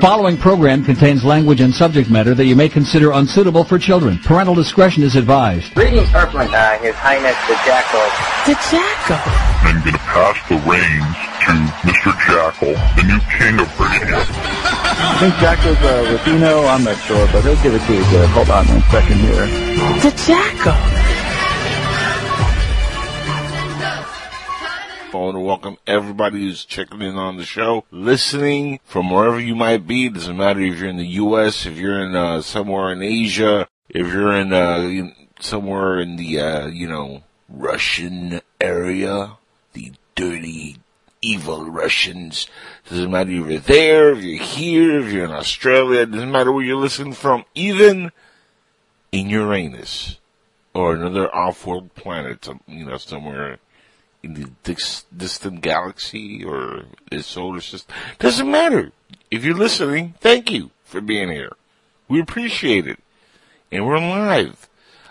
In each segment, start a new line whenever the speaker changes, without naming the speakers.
Following program contains language and subject matter that you may consider unsuitable for children. Parental discretion is advised.
Greetings, Earthling, uh, His Highness the Jackal.
The Jackal.
I'm going to pass the reins to Mr. Jackal, the new king of radio.
I think Jackal's uh, Latino. I'm not sure, but he'll give it to you good. Hold on one second here.
The Jackal.
I want to welcome everybody who's checking in on the show, listening from wherever you might be. It doesn't matter if you're in the U.S., if you're in uh, somewhere in Asia, if you're in uh, somewhere in the uh, you know Russian area, the dirty, evil Russians. Doesn't matter if you're there, if you're here, if you're in Australia. It doesn't matter where you're listening from, even in Uranus or another off-world planet, you know, somewhere in the dis- distant galaxy or the solar system. Doesn't matter. If you're listening, thank you for being here. We appreciate it. And we're live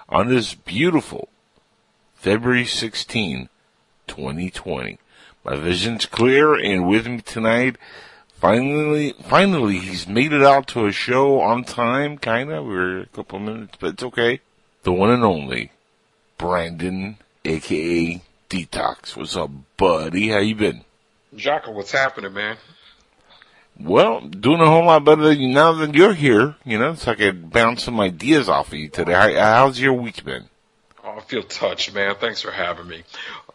on this beautiful February 16, 2020. My vision's clear and with me tonight, finally, finally, he's made it out to a show on time, kinda. We're a couple minutes, but it's okay. The one and only Brandon, aka Detox. What's up, buddy? How you been?
Jackal, what's happening, man?
Well, doing a whole lot better than you now that you're here. You know, so I could bounce some ideas off of you today. How, how's your week been?
Oh, I feel touched, man. Thanks for having me.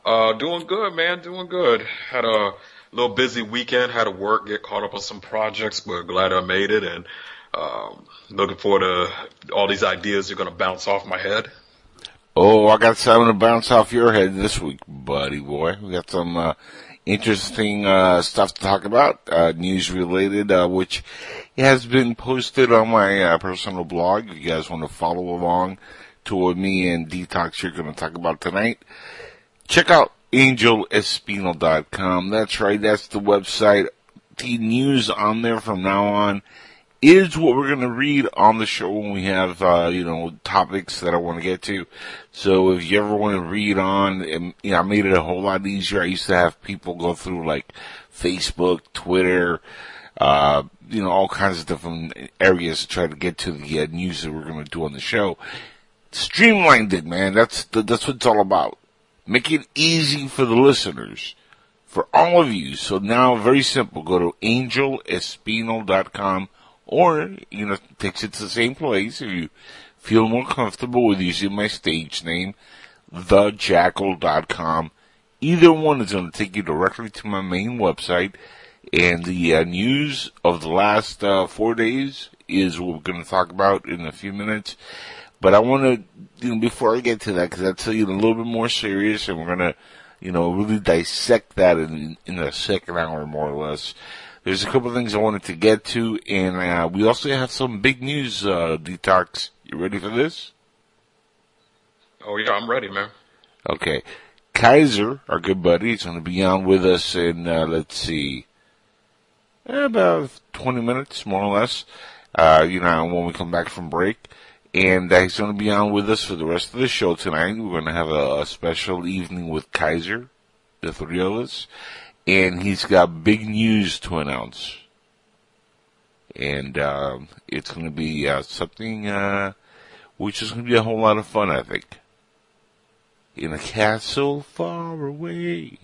Uh, doing good, man. Doing good. Had a little busy weekend. Had to work, get caught up on some projects, but glad I made it. And um, looking forward to all these ideas that are going to bounce off my head.
Oh, I got something to bounce off your head this week, buddy boy. We got some uh, interesting uh, stuff to talk about, uh, news related, uh, which has been posted on my uh, personal blog. If you guys want to follow along to what me and Detox you're going to talk about tonight, check out angelespinal.com. That's right, that's the website. The news on there from now on is what we're going to read on the show when we have, uh, you know, topics that I want to get to. So if you ever want to read on, and, you know, I made it a whole lot easier. I used to have people go through like Facebook, Twitter, uh, you know, all kinds of different areas to try to get to the uh, news that we're going to do on the show. Streamlined it, man. That's, that's what it's all about. Make it easy for the listeners for all of you. So now, very simple. Go to angelespinal.com or, you know, takes it to the same place if you feel more comfortable with using my stage name, thejackal.com. Either one is going to take you directly to my main website, and the uh, news of the last uh, four days is what we're going to talk about in a few minutes. But I want to, you know, before I get to that, because that's you know, a little bit more serious, and we're going to, you know, really dissect that in, in a second hour, more or less. There's a couple of things I wanted to get to, and uh, we also have some big news, uh, Detox. You ready for this?
Oh yeah, I'm ready, man.
Okay. Kaiser, our good buddy, is going to be on with us in, uh, let's see, about 20 minutes, more or less, uh, you know, when we come back from break. And uh, he's going to be on with us for the rest of the show tonight. We're going to have a, a special evening with Kaiser, the three of us and he's got big news to announce. And um, it's going to be uh, something uh, which is going to be a whole lot of fun, I think. In a castle far away.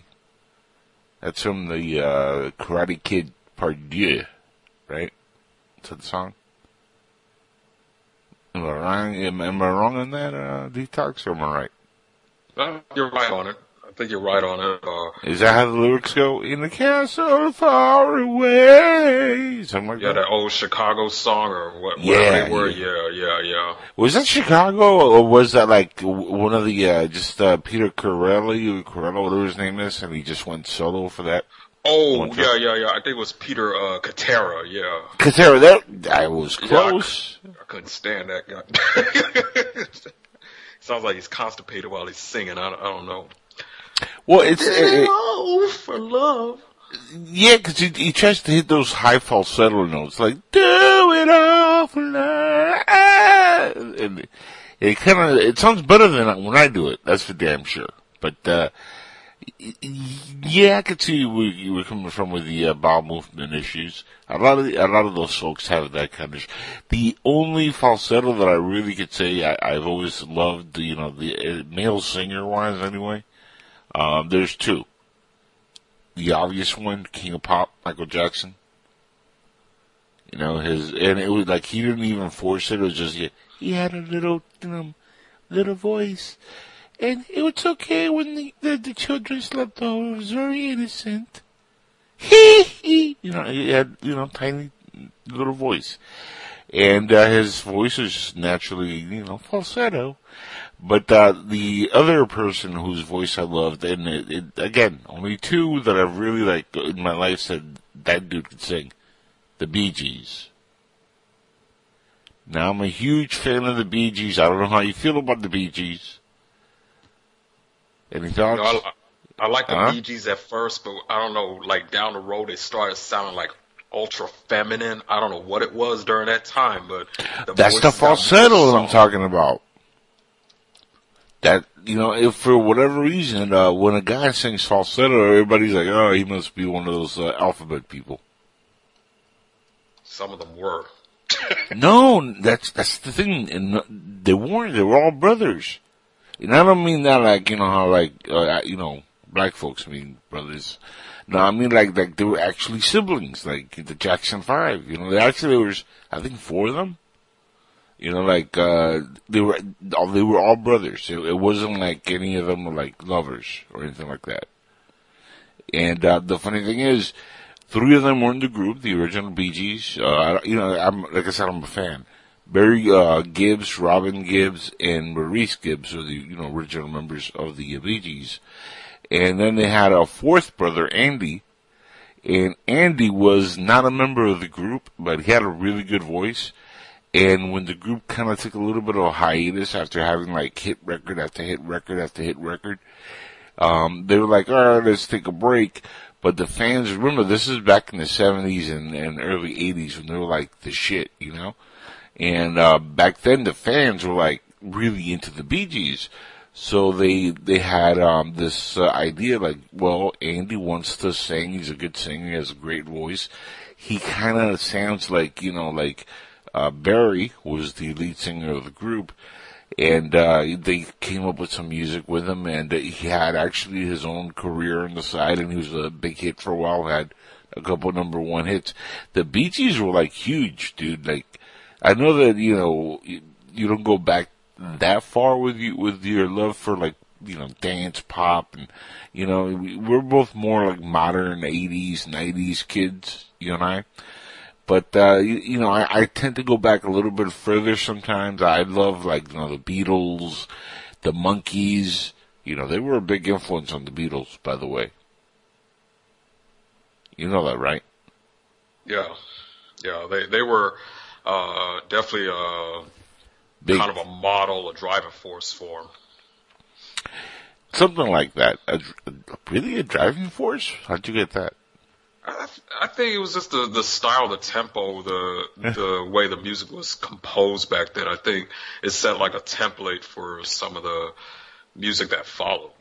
That's from the uh, Karate Kid Part Deux, right? To the song. Am I wrong? Am, am I wrong on that, uh, detox, or am I right?
Uh, you're right on it. I think you're right on it. Uh,
Is that how the lyrics go? In the castle far away. Something like
yeah,
that.
that old Chicago song or what?
Yeah,
whatever they were.
yeah.
Yeah, yeah, yeah.
Was that Chicago or was that like one of the, uh, just, uh, Peter Corelli or Corello, whatever his name is, and he just went solo for that?
Oh yeah, yeah, yeah. I think it was Peter uh, Cetera. Yeah.
Cetera, that, I was close.
I, I couldn't stand that guy. Sounds like he's constipated while he's singing. I, don't- I don't know.
Well, it's, it, it-
Oh, for love.
yeah, cause he, he tries to hit those high falsetto notes, like, do it all for love. And it kind of, it sounds better than when I do it, that's for damn sure. But, uh, Yeah, I could see where you were coming from with the uh, bowel movement issues. A lot of the, a lot of those folks have that kind of. The only falsetto that I really could say I, I've always loved, you know, the uh, male singer wise anyway. Um, there's two. The obvious one, King of Pop, Michael Jackson. You know his, and it was like he didn't even force it. It was just he, he had a little, know, little voice and it was okay when the, the, the children slept over. It was very innocent. Hee hee. You know, he had, you know, tiny little voice. And, uh, his voice just naturally, you know, falsetto. But, uh, the other person whose voice I loved, and it, it, again, only two that I've really, like, in my life said that dude could sing. The Bee Gees. Now I'm a huge fan of the Bee Gees. I don't know how you feel about the Bee Gees. Any thoughts?
You know, I, I like the
Huh?
Bee Gees at first, but I don't know, like down the road, it started sounding like ultra feminine. I don't know what it was during that time, but the
That's the falsetto that I'm talking about. That you know, if for whatever reason, uh, when a guy sings falsetto, everybody's like, "Oh, he must be one of those uh, alphabet people."
Some of them were.
no, that's that's the thing, and uh, they weren't. They were all brothers, and I don't mean that like you know how like uh, you know black folks mean brothers. No, I mean like like they were actually siblings, like the Jackson Five. You know, they actually there was I think four of them. You know, like uh they were they were all brothers. It, it wasn't like any of them were like lovers or anything like that. And uh, the funny thing is, three of them were in the group, the original Bee Gees. Uh, you know, I'm like I said, I'm a fan. Barry uh, Gibbs, Robin Gibbs, and Maurice Gibbs are the you know original members of the Bee Gees. And then they had a fourth brother, Andy, and Andy was not a member of the group, but he had a really good voice. And when the group kind of took a little bit of a hiatus after having like hit record after hit record after hit record, um, they were like, all right, let's take a break. But the fans, remember, this is back in the 70s and, and early 80s when they were like the shit, you know? And, uh, back then the fans were like really into the Bee Gees. So they, they had, um, this uh, idea like, well, Andy wants to sing. He's a good singer. He has a great voice. He kind of sounds like, you know, like, uh, Barry was the lead singer of the group and uh, they came up with some music with him, and he had actually his own career on the side, and he was a big hit for a while. Had a couple number one hits. The Bee Gees were like huge, dude. Like I know that you know you, you don't go back that far with you with your love for like you know dance pop, and you know we- we're both more like modern '80s, '90s kids, you and I. But uh, you, you know, I, I tend to go back a little bit further sometimes. I love like you know the Beatles, the Monkees. You know, they were a big influence on the Beatles, by the way. You know that, right?
Yeah, yeah. They they were uh, definitely a
Big,
kind of a model, a driving force for 'em.
something like that. A, a, really, a driving force? How'd you get that?
I, I think it was just the the style, the tempo, the the way the music was composed back then. I think it set like a template for some of the music that followed.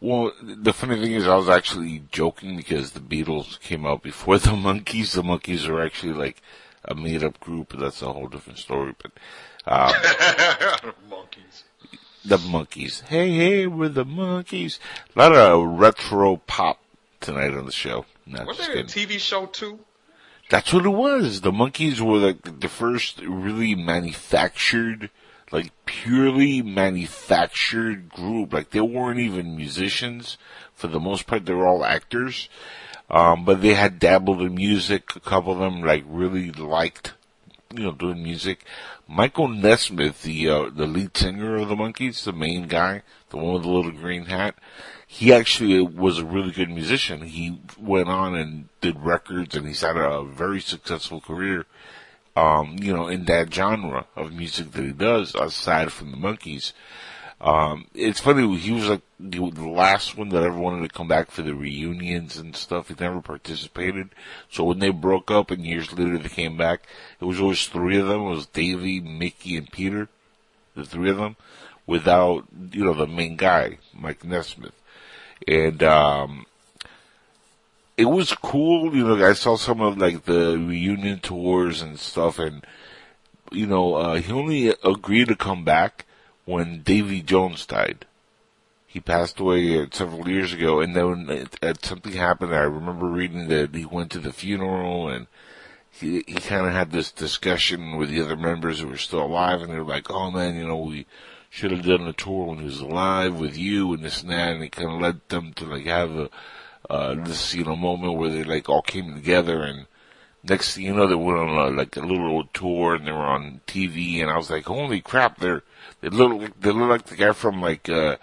Well, the funny thing is, I was actually joking because the Beatles came out before the Monkees. The Monkees are actually like a made-up group, but that's a whole different story. But um,
Monkeys.
the monkeys. Hey, hey, we're the monkeys. A lot of retro pop tonight on the show. No,
Was there a. TV show too?
That's what it was. The monkeys were like the first really manufactured, like purely manufactured group. Like they weren't even musicians. For the most part, they were all actors. Um, but they had dabbled in music. A couple of them like really liked, you know, doing music. Michael Nesmith, the uh, the lead singer of the Monkees, the main guy, the one with the little green hat, he actually was a really good musician. He went on and did records, and he's had a very successful career. Um, you know, in that genre of music that he does, aside from the Monkees. Um, it's funny, he was like the, the last one that ever wanted to come back for the reunions and stuff. He never participated. So when they broke up and years later they came back, it was always three of them. It was Davey, Mickey, and Peter. The three of them. Without, you know, the main guy, Mike Nesmith. And um, it was cool. You know, I saw some of like the reunion tours and stuff, and you know, uh, he only agreed to come back when Davy Jones died. He passed away uh, several years ago, and then it, it, something happened. I remember reading that he went to the funeral, and he he kind of had this discussion with the other members who were still alive, and they were like, "Oh man, you know, we should have done a tour when he was alive with you and this and that," and it kind of led them to like have a uh, this you know moment where they like all came together and next thing you know, they went on a, like a little old tour and they were on TV, and I was like, holy crap, they're they look like, they look like the guy from like uh,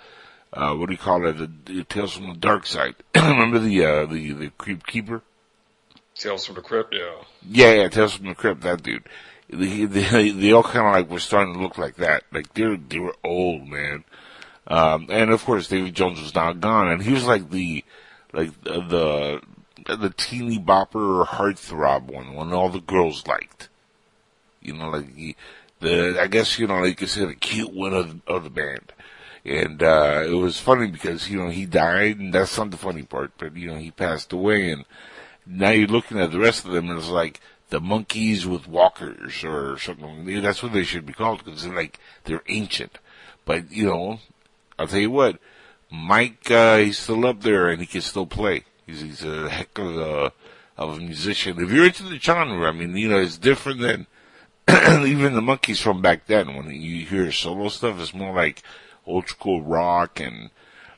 uh, what do you call it, the, the Tales from the Dark Side. Remember the uh, the the Creep Keeper?
Tales from the Crypt, yeah.
Yeah, yeah, Tales from the Crypt, that dude. They, they, they all kind of like were starting to look like that. Like they're they were old, man. Um, and of course, David Jones was now gone, and he was like the like the the teeny bopper heartthrob one, one all the girls liked. You know, like the, the I guess you know, like you said, the cute one of, of the band. And uh it was funny because you know he died, and that's not the funny part. But you know he passed away, and now you're looking at the rest of them, and it's like the monkeys with walkers or something. That's what they should be called because they're like they're ancient. But you know, I'll tell you what, Mike, uh, he's still up there and he can still play. He's, he's a heck of a, of a musician. If you're into the genre, I mean, you know, it's different than even the monkeys from back then. When you hear solo stuff, it's more like old school rock and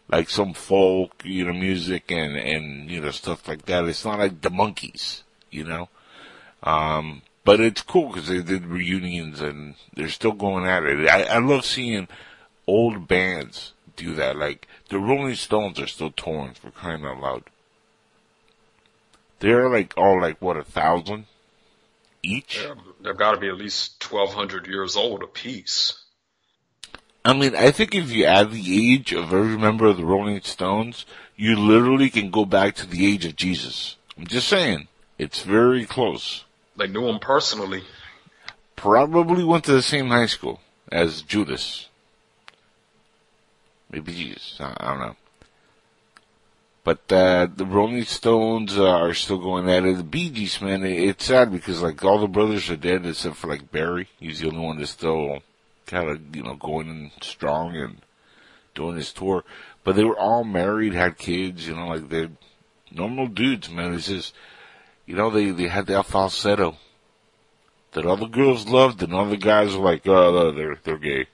like some folk, you know, music and, and, you know, stuff like that. It's not like the monkeys, you know? Um, but it's cool because they did reunions and they're still going at it. I, I love seeing old bands do that. Like the Rolling Stones are still touring for crying out loud. They're like all like what a thousand each.
Yeah, they've got to be at least twelve hundred years old apiece.
I mean, I think if you add the age of every member of the Rolling Stones, you literally can go back to the age of Jesus. I'm just saying, it's very close.
They knew him personally.
Probably went to the same high school as Judas. Maybe Jesus. I, don't know. But uh, the Rolling Stones are still going at it. The Bee Gees, man, it's sad because like all the brothers are dead except for like Barry. He's the only one that's still kind of you know going in strong and doing his tour. But they were all married, had kids. You know, like they're normal dudes, man. It's just you know they they had that falsetto that all the girls loved, and all the guys were like, oh, they're they're gay,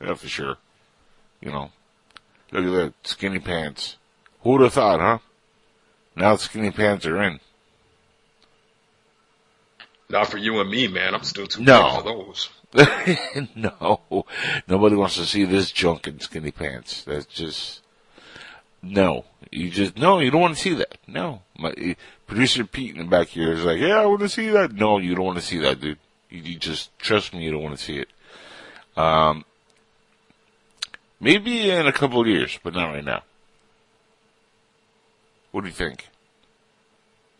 yeah, for sure. You know, look at that skinny pants. Who would have thought, huh? Now skinny pants are in.
Not for you and me, man. I'm still too
No.
big for those.
no, nobody wants to see this junk in skinny pants. That's just no. You just no. You don't want to see that. No, my producer Pete in the back here is like, yeah, I want to see that. No, you don't want to see that, dude. You, you just trust me. You don't want to see it. Um, maybe in a couple of years, but not right now. What do you think?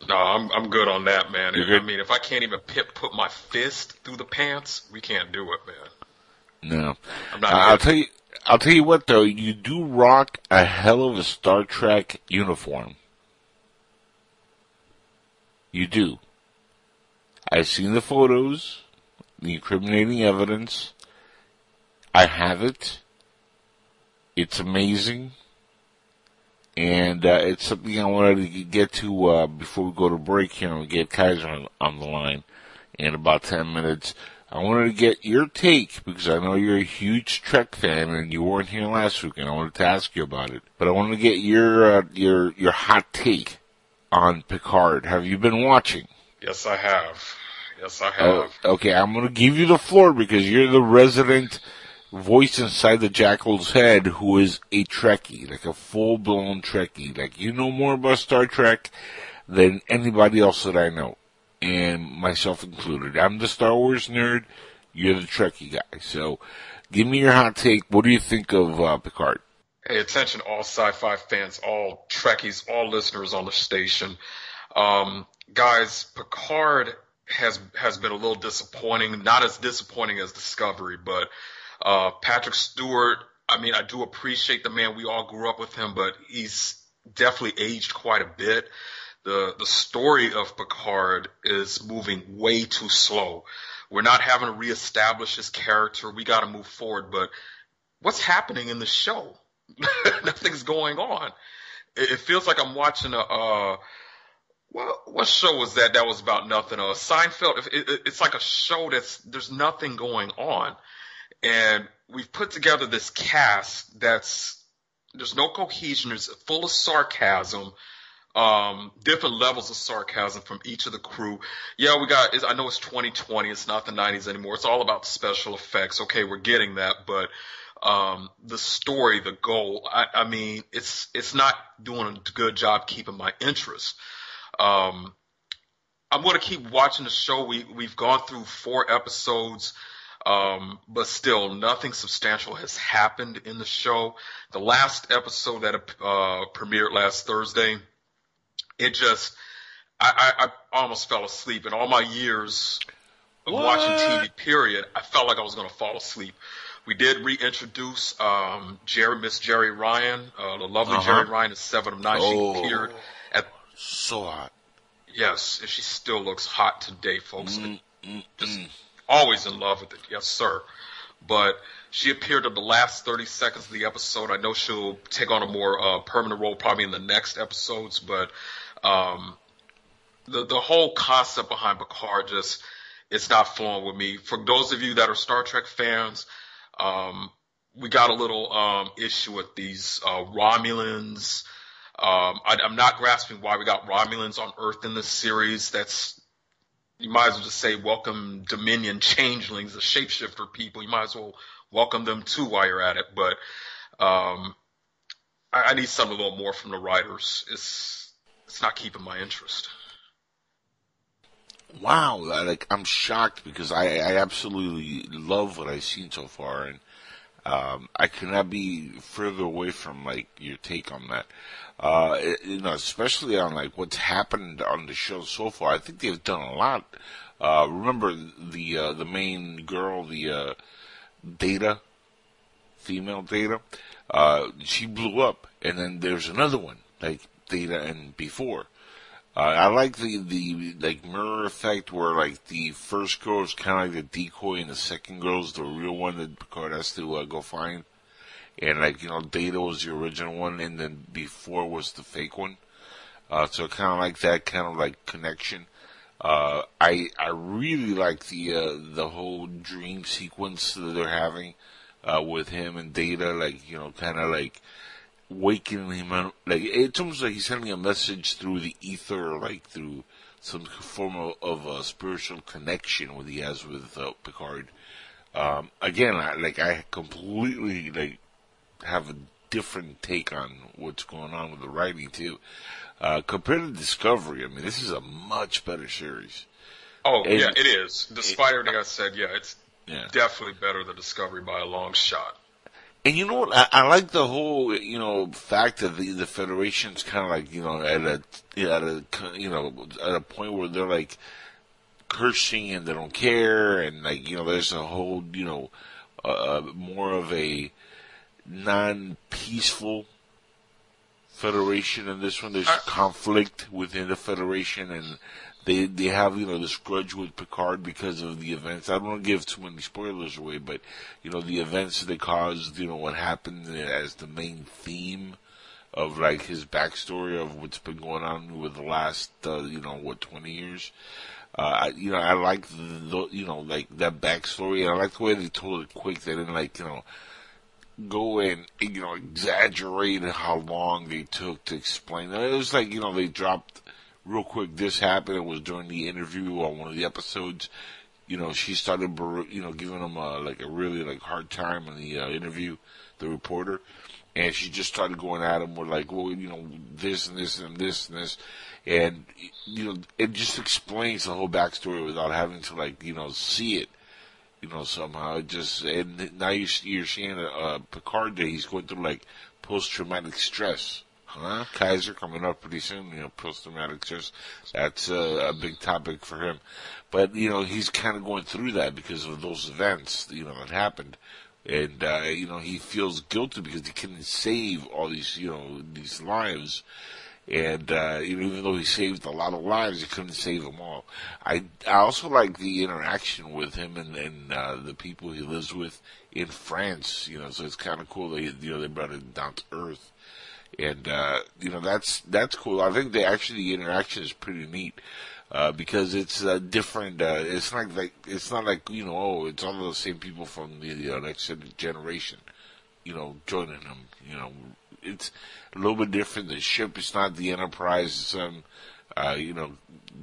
No, I'm I'm good on that, man. I mean, if I can't even pip, put my fist through the pants, we can't do it, man.
No.
I'm not.
Uh, I'll tell you. I'll tell you what though. You do rock a hell of a Star Trek uniform. You do. I've seen the photos, the incriminating evidence. I have it. It's amazing. And uh, it's something I wanted to get to uh, before we go to break here and get Kaiser on, on the line in about 10 minutes. I wanted to get your take because I know you're a huge Trek fan and you weren't here last week and I wanted to ask you about it. But I wanted to get your, uh, your, your hot take on Picard. Have you been watching?
Yes, I have. Yes, I
Oh,
have.
okay, I'm gonna give you the floor because you're the resident voice inside the Jackal's head who is a Trekkie, like a full blown Trekkie. Like you know more about Star Trek than anybody else that I know. And myself included. I'm the Star Wars nerd, you're the Trekkie guy. So give me your hot take. What do you think of uh, Picard?
Hey, attention all sci-fi fans, all Trekkies, all listeners on the station. Um, guys, Picard has has been a little disappointing. Not as disappointing as Discovery, but uh, Patrick Stewart. I mean, I do appreciate the man. We all grew up with him, but he's definitely aged quite a bit. The the story of Picard is moving way too slow. We're not having to reestablish his character. We got to move forward. But what's happening in the show? Nothing's going on. It, it, feels like I'm watching a. Uh, what, what show was that? That was about nothing. Uh, Seinfeld. It, it, it's like a show that's there's nothing going on, and we've put together this cast that's there's no cohesion. It's full of sarcasm um, different levels of sarcasm from each of the crew. Yeah, we got, I know it's 2020. It's not the 90s anymore. It's all about special effects. Okay, we're getting that, but, um, the story, the goal, I, I mean, it's, it's not doing a good job keeping my interest. Um, I'm going to keep watching the show. We, we've gone through four episodes. Um, but still, nothing substantial has happened in the show. The last episode that uh, premiered last Thursday, it just I, I, I almost fell asleep in all my years of what? watching TV. Period. I felt like I was going to fall asleep. We did reintroduce um, Jeri, Miss Jeri Ryan, uh, the lovely uh-huh. Jeri Ryan, is Seven of Nine. Oh, she appeared at
so hot.
Yes, and she still looks hot today, folks. Mm, mm, just mm. always in love with it. Yes, sir. But she appeared in the last 30 seconds of the episode. I know she'll take on a more uh, permanent role probably in the next episodes, but um, the the whole concept behind Picard just it's not flowing with me. For those of you that are Star Trek fans, um, we got a little um, issue with these uh, Romulans. Um, I, I'm not grasping why we got Romulans on Earth in this series. That's you might as well just say welcome Dominion changelings, the shapeshifter people. You might as well welcome them too while you're at it. But um, I, I need something a little more from the writers. It's it's not keeping my interest.
Wow, like I'm shocked because I, I absolutely love what I've seen so far, and um, I cannot be further away from like your take on that. Uh, it, you know, especially on like what's happened on the show so far. I think they've done a lot. Uh, remember the uh, the main girl, the uh, Data, female Data. Uh, she blew up, and then there's another one like Data and before. Uh, I like the, the, like, mirror effect where, like, the first girl is kind of like the decoy and the second girl is the real one that Picard has to, uh, go find. And, like, you know, Data was the original one and then before was the fake one. Uh, so kind of like that kind of, like, connection. Uh, I, I really like the, uh, the whole dream sequence that they're having, uh, with him and Data, like, you know, kind of like, waking him up. Like it's almost like he's sending a message through the ether, like through some form of, of a spiritual connection what he has with uh, Picard. Um, again, I, like I completely like have a different take on what's going on with the writing too. Uh, compared to Discovery, I mean, this is a much better series.
Oh and, yeah, it is. Despite everything I said, yeah, it's yeah. definitely better than Discovery by a long shot.
And you know what? I, I like the whole, you know, fact that the, the Federation's kind of like, you know, at a, at a, you know, at a point where they're like cursing and they don't care, and like, you know, there's a whole, you know, uh, more of a non-peaceful Federation in this one. There's uh, conflict within the Federation, and they they have you know this grudge with Picard because of the events. I don't want to give too many spoilers away, but you know the events that caused you know what happened as the main theme of like his backstory of what's been going on with the last uh, you know what twenty years. Uh, I, you know, I like the, you know, like that backstory, and I like the way they told it quick. They didn't like, you know, go and you know exaggerate how long they took to explain it. It was like you know they dropped real quick, this happened. It was during the interview on one of the episodes. You know, she started, you know, giving him a, like a really like hard time in the uh, interview, the reporter, and she just started going at him with like, well, you know, this and this and this and this, and you know, it just explains the whole backstory without having to like, you know, see it. You know, somehow it just, and now you're, you're seeing a Picard that he's going through like post-traumatic stress Huh? Kaiser coming up pretty soon, you know, post-traumatic stress. That's a, a big topic for him. But, you know, he's kind of going through that because of those events, you know, that happened. and uh, you know he feels guilty because he couldn't save all these you know these lives. And uh, even though he saved a lot of lives, he couldn't save them all. I I also like the interaction with him and, and uh, the people he lives with in France. You know, so it's kind of cool. They you know they brought it down to earth, and uh, you know that's that's cool. I think they actually the interaction is pretty neat. Uh, because it's uh, different. Uh, it's not like it's not like you know. Oh, it's all the same people from the next generation. You know, joining them. You know, it's a little bit different. The ship is not the Enterprise. It's, um, uh, you know,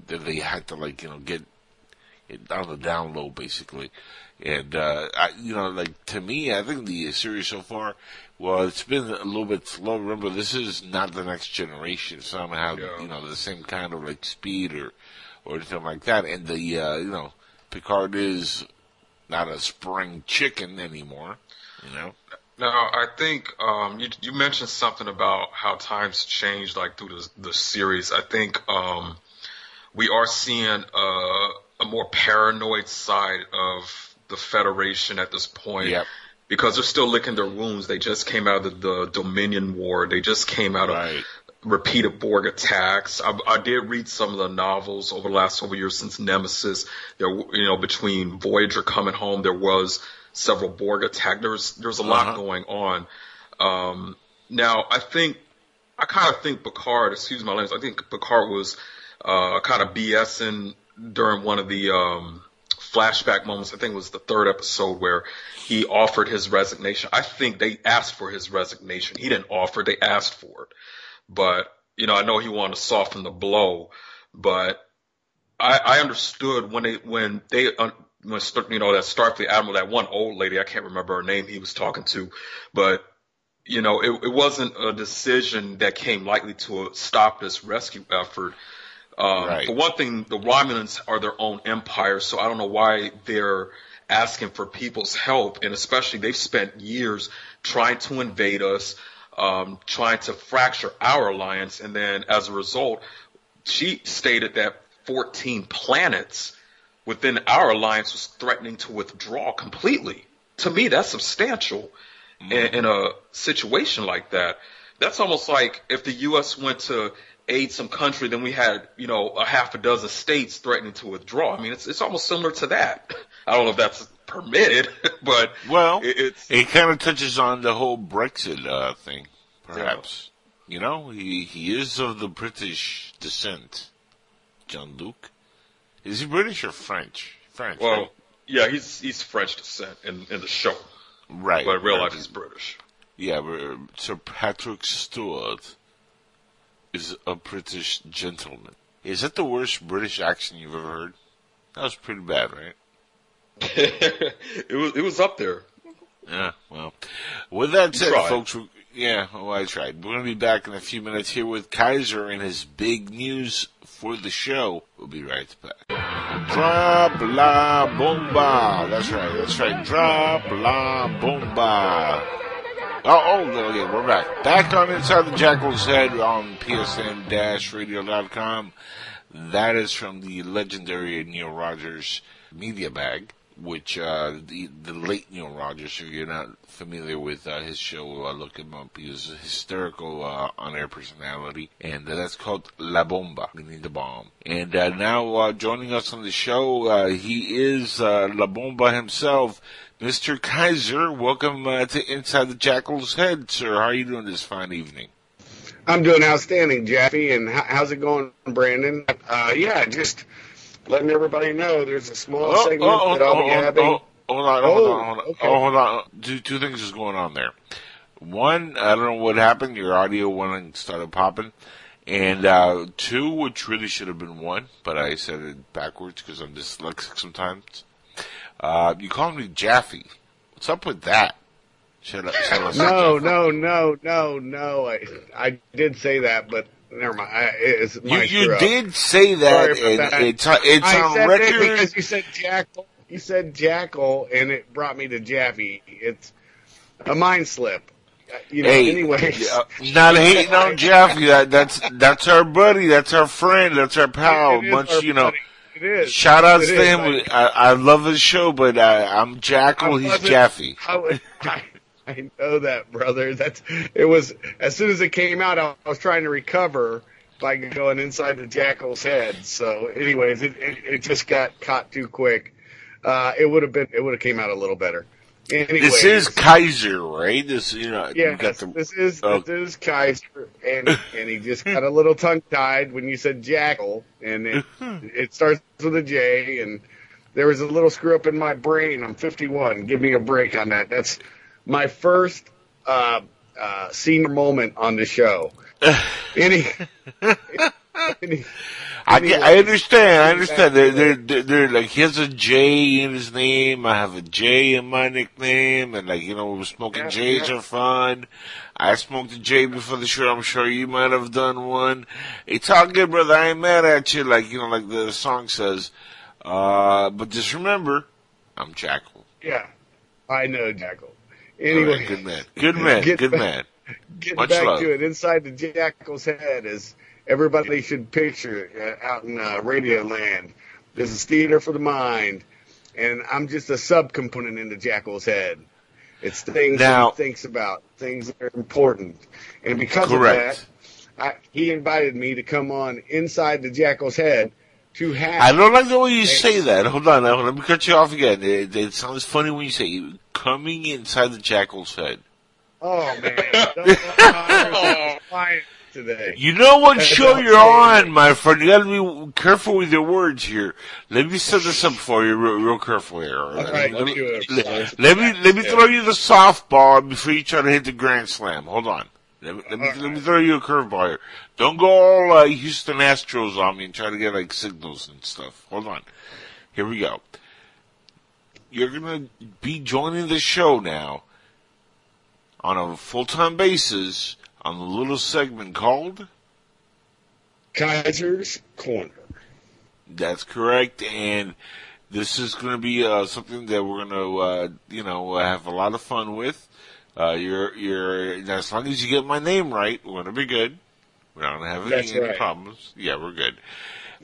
that they had to like, you know, get it on the down low basically. And, uh, I, you know, like to me, I think the series so far, well, it's been a little bit slow. Remember, this is not the next generation. Somehow,
Yeah.
you know, the same kind of like speed or, or anything like that. And the, uh, you know, Picard is not a spring chicken anymore, you know?
Now, I think um, you you mentioned something about how times change, like through the the series. I think um, we are seeing a, a more paranoid side of the Federation at this point.
Yep.
Because they're still licking their wounds. They just came out of the Dominion War. They just came out of repeated Borg attacks. I, I did read some of the novels over the last several years since Nemesis. There, you know, between Voyager coming home, there was several Borg attacks. There's there's a lot
Uh-huh.
going on. Um, now, I think I kind of think Picard, excuse my language, I think Picard was uh, kind of BSing during one of the um, flashback moments. I think it was the third episode where he offered his resignation. I think they asked for his resignation. He didn't offer; they asked for it. But you know, I know he wanted to soften the blow, but I, I understood when they when they uh, when you know that Starfleet admiral, that one old lady, I can't remember her name, he was talking to, but you know, it, it wasn't a decision that came likely to stop this rescue effort. Um,
Right.
For one thing, the Romulans are their own empire, so I don't know why they're asking for people's help, and especially they've spent years trying to invade us, um, trying to fracture our alliance, and then as a result, she stated that 14 planets within our alliance was threatening to withdraw completely. To me, that's substantial in, in a situation like that. That's almost like if the U.S. went to aid some country, then we had, you know, a half a dozen states threatening to withdraw. I mean, it's, it's almost similar to that. I don't know if that's permitted, but
Well,
it, it's,
It kind of touches on the whole Brexit uh, thing, perhaps. You know, he he is of the British descent. Jean-Luc, is he British or French? French.
well,
right?
yeah, he's, he's French descent in, in the show,
right.
but in real life he's British.
Yeah, uh, Sir Patrick Stewart is a British gentleman. Is that the worst British accent you've ever heard? That was pretty bad, right?
it was, it was up there.
Yeah, well. With that said, folks, we- yeah, well, I tried. We're to be back in a few minutes here with Kaiser and his big news for the show. We'll be right back. Drop la bomba. That's right, that's right. Drop la bomba. Oh, oh, no, yeah, we're back. Back on Inside the Jackal's Head on PSN-radio.com. That is from the legendary Neil Rogers media bag, which, uh, the, the late Neil Rogers, if you're not familiar with, uh, his show, uh, look him up. He was a hysterical, uh, on-air personality. And uh, that's called La Bomba, meaning the bomb. And, uh, now, uh, joining us on the show, uh, he is, uh, La Bomba himself, Mr. Kaiser. Welcome, uh, to Inside the Jackal's Head, sir. How are you doing this fine evening?
I'm doing outstanding, Jeffy. And how's it going, Brandon? Uh, yeah, just letting everybody know there's a small segment that I'll be having.
oh, hold on, hold
Oh,
on, hold on.
okay.
Oh, hold on. Two, two things is going on there. One, I don't know what happened. Your audio went and started popping. And, uh, two, which really should have been one, but I said it backwards because I'm dyslexic sometimes. Uh, you called me Jaffe. What's up with that? Should I, should I
No, no, no, no, no. I I did say that, but never mind. I, it's
You,
my
you
up.
did say that, and
that.
it's, it's
I
on
said
record.
that because you said jackal. You said jackal, and it brought me to Jaffe. It's a mind slip. You know.
Hey,
anyways,
not hating on Jeffy. That, that's that's our buddy. That's our friend. That's our pal.
It
Much
our
you know.
buddy. It is.
Shout outs
It
to him. I, I love his show, but uh, I'm Jackal.
I
He's Jaffe.
I, I, I know that, brother. That's it was as soon as it came out, I was trying to recover by going inside the jackal's head. So, anyways, it it, it just got caught too quick. Uh, it would have been it would have came out a little better. Anyways,
This is Kaiser, right? This, you know,
yeah,
you got the,
this is
oh.
this is Kaiser, and and he just got a little tongue tied when you said jackal, and it it starts with a J, and there was a little screw up in my brain. I'm 51. Give me a break on that. That's my first uh, uh, senior moment on the show. Any,
I, get, I understand. I understand. They're, they're, they're, they're like, he has a J in his name. I have a J in my nickname. And like, you know, smoking
Yeah,
J's
yeah.
are fun. I smoked a J before the show. I'm sure you might have done one. It's all good, brother. I ain't mad at you. Like, you know, like the song says. Uh, but just remember, I'm Jackal.
yeah, I know jackal. Anyway,
right, good man. Good man.
Get
Good
back-
man.
getting
Much
back
love.
to it, inside the jackal's head is everybody should picture uh, out in uh, radio land. This is theater for the mind, and I'm just a subcomponent in the jackal's head. It's things
Now-
that he thinks about, things that are important, and because
Correct.
of that, I, he invited me to come on inside the jackal's head to have.
I don't like the way you say that. Hold on, now, let me cut you off again. It, it sounds funny when you say coming inside the jackal's head.
Oh man, Don't know how I'm quiet today.
You know what
That's
show you're on, my friend. You gotta be careful with your words here. Let me set this up for you real, real careful here. all right? Let, me, let, let me let me throw you the softball before you try to hit the grand slam. Hold on. Let me, let me, let me throw you a curveball here. Don't go all uh, Houston Astros on me and try to get like signals and stuff. Hold on. Here we go. You're gonna be joining the show now on a full-time basis on the little segment called
Kaiser's Corner.
That's correct, and this is going to be uh, something that we're going to, uh, you know, have a lot of fun with. Uh, you're, you're, as long as you get my name right, we're going to be good. We're not going to have any, any problems. Yeah, we're good.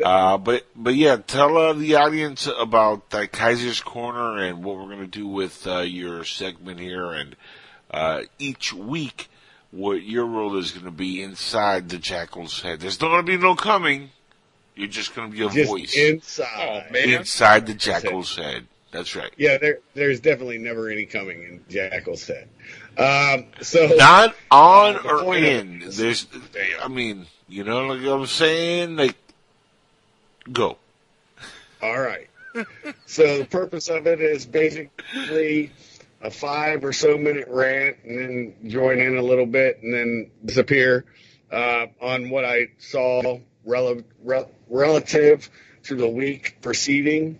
Uh, but, but yeah, tell uh, the audience about uh, Kaiser's Corner and what we're going to do with uh, your segment here, and uh, each week what your role is going to be inside the Jackal's head. There's not going to be no coming. You're just going to be a
Just
voice
inside.
Oh, man.
inside the Jackal's head. That's right.
Yeah, there, there's definitely never any coming in Jackal's head. Um, so
Not on
Uh,
or
point of
in. There's, I mean, you know, like I'm saying, like, go.
all right. so the purpose of it is basically a five or so minute rant, and then join in a little bit, and then disappear uh, on what I saw rel- rel- relative to the week preceding,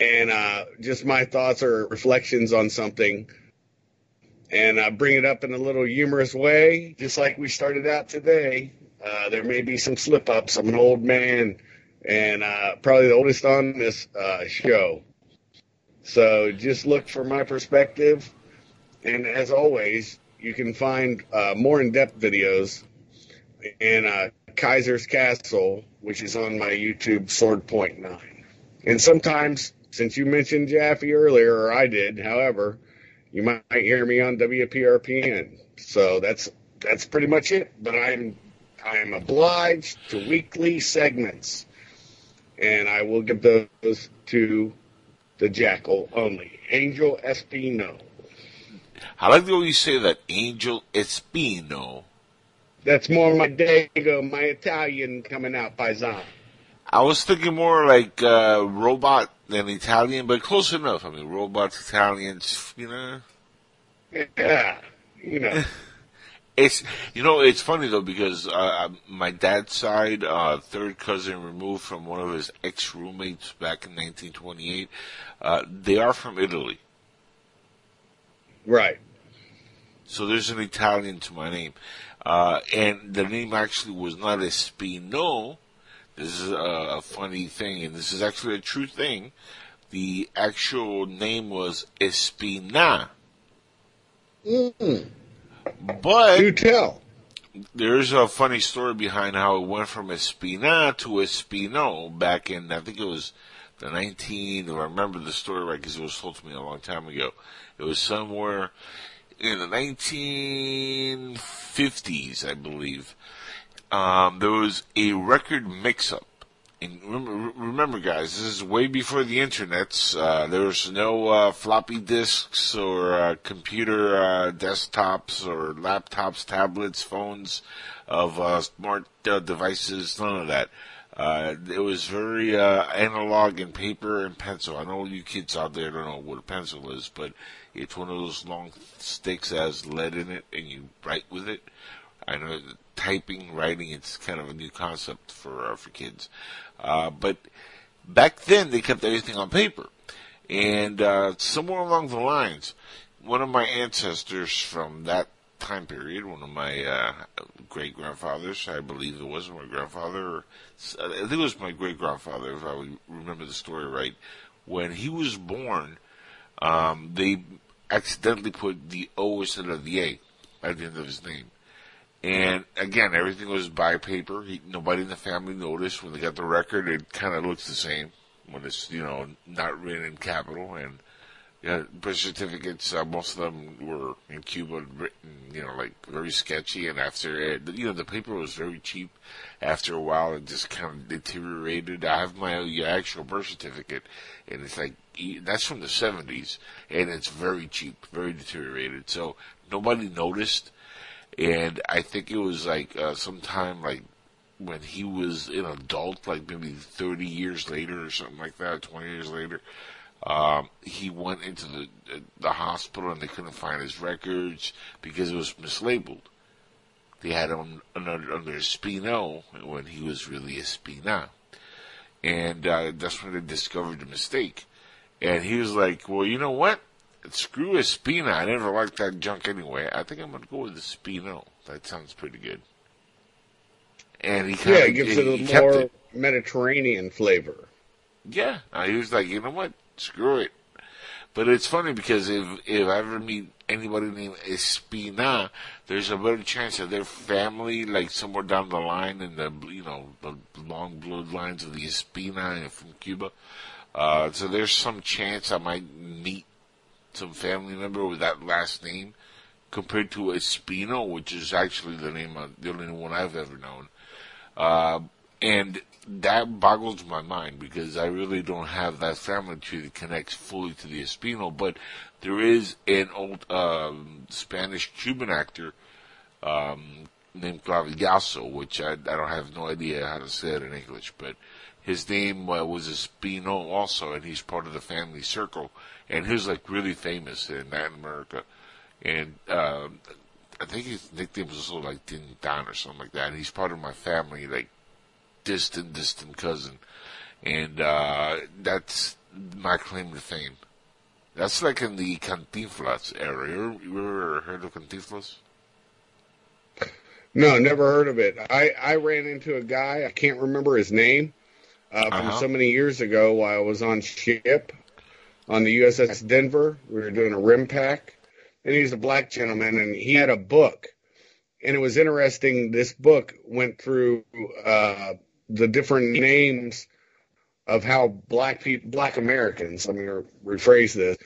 and uh, just my thoughts or reflections on something. and uh, bring it up in a little humorous way, just like we started out today. Uh, there may be some slip ups. I'm an old man and uh, probably the oldest on this uh, show. So just look for my perspective. And as always, you can find uh, more in depth videos in uh, Kaiser's Castle, which is on my YouTube Sword Point 9. And sometimes, since you mentioned Jaffe earlier, or I did, however, you might hear me on WPRPN. So that's that's pretty much it. But I'm I'm obliged to weekly segments, and I will give those to the Jackal only. Angel Espino.
I like the way you say that, Angel Espino.
That's more my Dago, my Italian coming out, by Paisan.
I was thinking more like uh, robot than Italian, but close enough. I mean, robots, Italians, you know.
Yeah, you know.
It's you know it's funny though because uh, my dad's side, uh, third cousin removed from one of his ex roommates back in 1928. Uh, they are from Italy,
right.
so there's an Italian to my name, uh, and the name actually was not Espino. This is a, a funny thing, and this is actually a true thing. The actual name was Espina,
Mm,
but
do tell.
there's a funny story behind how it went from Espina to Espino back in, I think it was the 19, if I remember the story right, because it was told to me a long time ago. It was somewhere in the 1950s, I believe. Um, there was a record mix-up. And remember, remember, guys, this is way before the internets. Uh, there was no uh, floppy disks or uh, computer uh, desktops or laptops, tablets, phones of uh, smart uh, devices. None of that. It was very analog and paper and pencil. I know you kids out there don't know what a pencil is, but it's one of those long sticks that has lead in it, and you write with it. I know typing, writing, it's kind of a new concept for for kids. Uh, but back then, they kept everything on paper, and uh, somewhere along the lines, one of my ancestors from that time period, one of my uh, great grandfathers, I believe it was my grandfather, or, I think it was my great grandfather, if I remember the story right. When he was born, um, they accidentally put the O instead of the A at the end of his name. And again, everything was by paper. He, nobody in the family noticed when they got the record. It kind of looks the same when it's you know not written in capital. And yeah, birth certificates, uh, most of them were in Cuba written, you know, like very sketchy. And after it, you know, the paper was very cheap. After a while, it just kind of deteriorated. I have my actual birth certificate, and it's like that's from the 70s, and it's very cheap, very deteriorated. So nobody noticed and I think it was like uh, sometime like when he was an adult, like maybe 30 years later or something like that, 20 years later. Um, he went into the the hospital and they couldn't find his records because it was mislabeled. They had him under, under Espino when he was really a Espina. And uh, that's when they discovered the mistake. And he was like, well, you know what? Screw Espina. I never liked that junk anyway. I think I'm going to go with Espino. That sounds pretty good. And he kinda,
yeah, it gives it a more it. Mediterranean flavor.
Yeah, he was like, you know what? Screw it. But it's funny because if if I ever meet anybody named Espina, there's a better chance that their family, like somewhere down the line in the you know the long bloodlines of the Espina from Cuba. Uh, so there's some chance I might meet some family member with that last name compared to Espino, which is actually the name of the only one I've ever known. Uh, and that boggles my mind because I really don't have that family tree that connects fully to the Espino, but there is an old um, Spanish Cuban actor um, named Clavillazo, which I, I don't have no idea how to say it in English, but his name uh, was Espino also, and he's part of the family circle and he was like really famous in Latin America. And uh, I think his nickname was also like Din Don or something like that. And he's part of my family, like distant, distant cousin. And uh, that's my claim to fame. That's like in the Cantinflas era. You ever, you ever heard of Cantinflas?
No, never heard of it. I, I ran into a guy, I can't remember his name, uh, from uh-huh. so many years ago while I was on ship on the USS Denver. We were doing a RIMPAC, and he's a black gentleman, and he had a book, and it was interesting. This book went through uh, the different names of how black people, black Americans, let me rephrase this,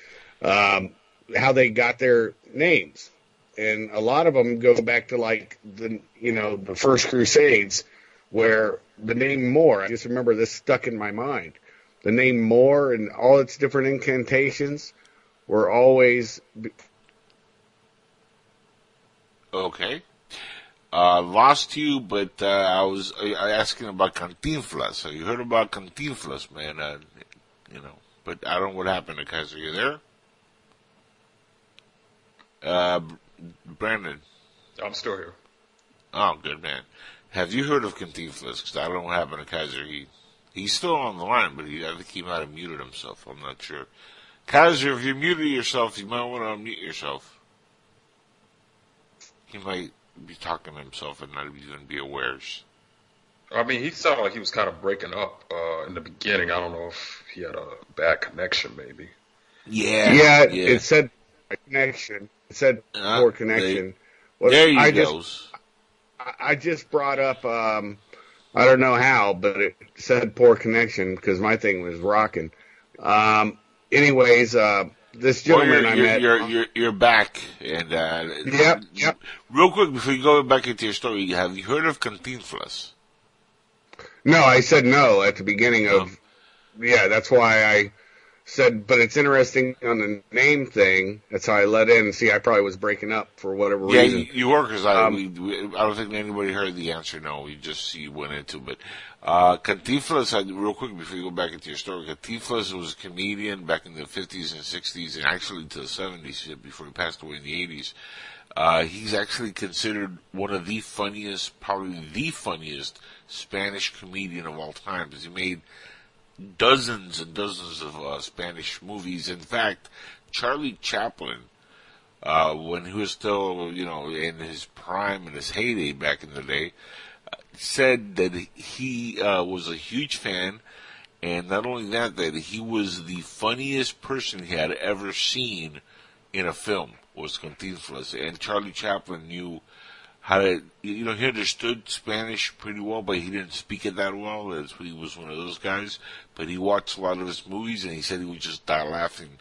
um, how they got their names, and a lot of them go back to like the you know the first Crusades, where the name Moore. I just remember this stuck in my mind the name Moore and all its different incantations were always.
Okay. Uh, lost you, but uh, I was uh, asking about Cantinflas. So you heard about Cantinflas, man? Uh, you know, but I don't know what happened to Kaiser. You there? Uh, Brandon.
I'm still here.
Oh, good man. Have you heard of Cantinflas? Because I don't know what happened to Kaiser. He He's still on the line, but he, I think he might have muted himself. I'm not sure. Kaiser, if you muted yourself, you might want to unmute yourself. He might be talking to himself and not even be aware.
I mean, he sounded like he was kind of breaking up uh, in the beginning. I don't know if he had a bad connection, maybe.
Yeah,
yeah. yeah. It said connection. It said uh, poor connection.
They, well, there you I goes.
I- I just brought up. Um, I don't know how, but it said poor connection because my thing was rocking. Um, anyways, uh, this
Well,
gentleman
you're,
I
you're,
met.
you're, you're, you're back. And, uh,
Yep, yep.
Real quick, before you go back into your story, have you heard of Cantinflas?
No, I said no at the beginning of.
Oh.
Yeah, that's why I said. But it's interesting on the name thing. That's how I let in. See, I probably was breaking up for whatever
Yeah,
reason.
you, you were, because I,
Um,
we, we, I don't think anybody heard the answer no. We just you went into But, uh, Cantinflas, I, real quick before you go back into your story, Cantinflas was a comedian back in the 50s and 60s and actually to the 70s before he passed away in the 80s. Uh, he's actually considered one of the funniest, probably the funniest Spanish comedian of all time because he made dozens and dozens of uh, Spanish movies. In fact, Charlie Chaplin, uh, when he was still, you know, in his prime and his heyday back in the day, said that he uh, was a huge fan, and not only that, that he was the funniest person he had ever seen in a film was Cantinflas, and Charlie Chaplin knew how to, you know, he understood Spanish pretty well, but he didn't speak it that well. That's he was one of those guys. But he watched a lot of his movies, and he said he would just die laughing.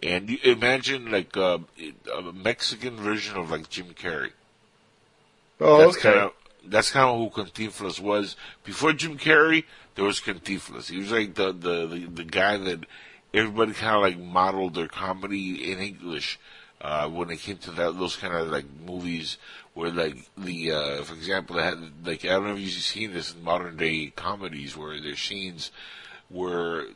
And you imagine like uh, a Mexican version of like Jim Carrey.
oh,
That's
okay.
kind of that's kind of who Cantinflas was. Before Jim Carrey, there was Cantinflas. He was like the the the, the guy that everybody kind of like modeled their comedy in English uh, when it came to that those kind of like movies where like the uh, for example they had like I don't know if you've seen this in modern day comedies where there's scenes where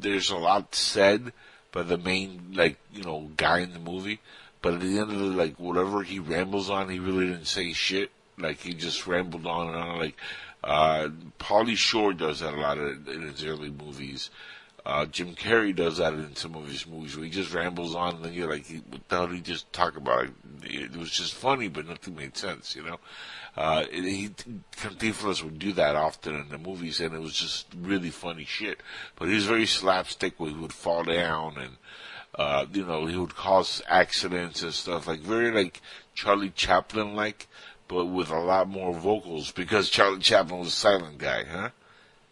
there's a lot said by the main like you know guy in the movie, but at the end of the like whatever he rambles on, he really didn't say shit. Like he just rambled on and on. Like uh, Pauly Shore does that a lot of, in his early movies. Uh, Jim Carrey does that in some of his movies where he just rambles on and you're like, what the hell did he just talk about? It, was just funny, but nothing made sense, you know? Uh, he, Cantinflas would do that often in the movies and it was just really funny shit. But he was very slapstick where he would fall down and, uh, you know, he would cause accidents and stuff, like very like Charlie Chaplin like, but with a lot more vocals because Charlie Chaplin was a silent guy, huh?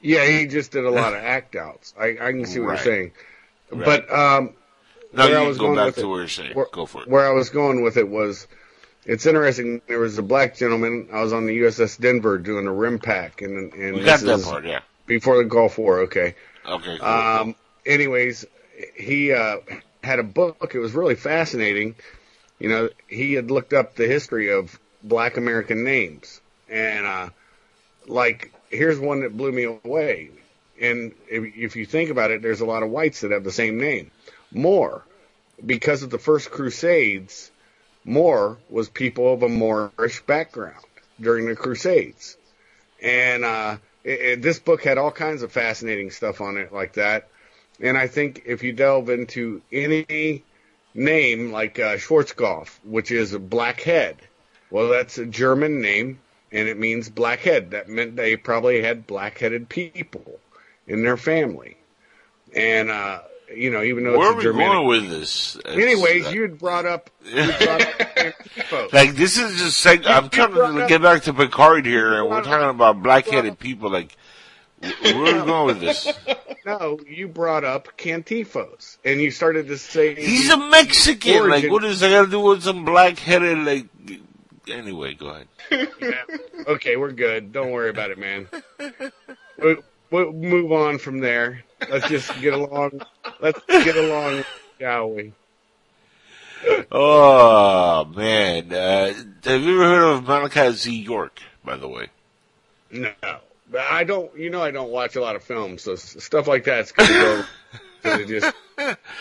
Yeah, he just did a lot of act outs. I, I can see what
Right.
you're saying.
Right.
But um,
Now
where I was
go
going
back
with
to
it-
where you're saying.
where,
go for it.
where I was going with it was, it's interesting. There was a black gentleman. I was on the USS Denver doing a RIMPAC, and and
we got
this
that part, yeah.
before the Gulf War. Okay.
Okay, cool.
Um, anyways, he uh, had a book. It was really fascinating. You know, he had looked up the history of Black American names, and uh, like here's one that blew me away. And if, if you think about it, there's a lot of whites that have the same name. Moore, because of the first Crusades, Moore was people of a Moorish background during the Crusades, and uh, it, it, this book had all kinds of fascinating stuff on it like that. And I think if you delve into any name like uh, Schwarzkopf, which is blackhead, well, that's a German name and it means blackhead. That meant they probably had black-headed people in their family. And uh, you know, even though
Where are
it's a
we
Germanic.
going with this? It's,
Anyways,
uh,
you had brought up. Brought up
like this is just seg- I'm trying to get back to Picard here, and we're talking about black-headed people. Like, where are we going with this?
no, you brought up Cantinflas, and you started to say
He's a Mexican. Like,
Origin-
what does that got to do with some black-headed? Like, anyway, go ahead.
okay, we're good. Don't worry about it, man. We'll, we'll move on from there. Let's just get along. Let's get along, shall we?
Oh man, uh, have you ever heard of Malachi Z. York? By the way,
No, but I don't. You know, I don't watch a lot of films, so stuff like that's gonna just,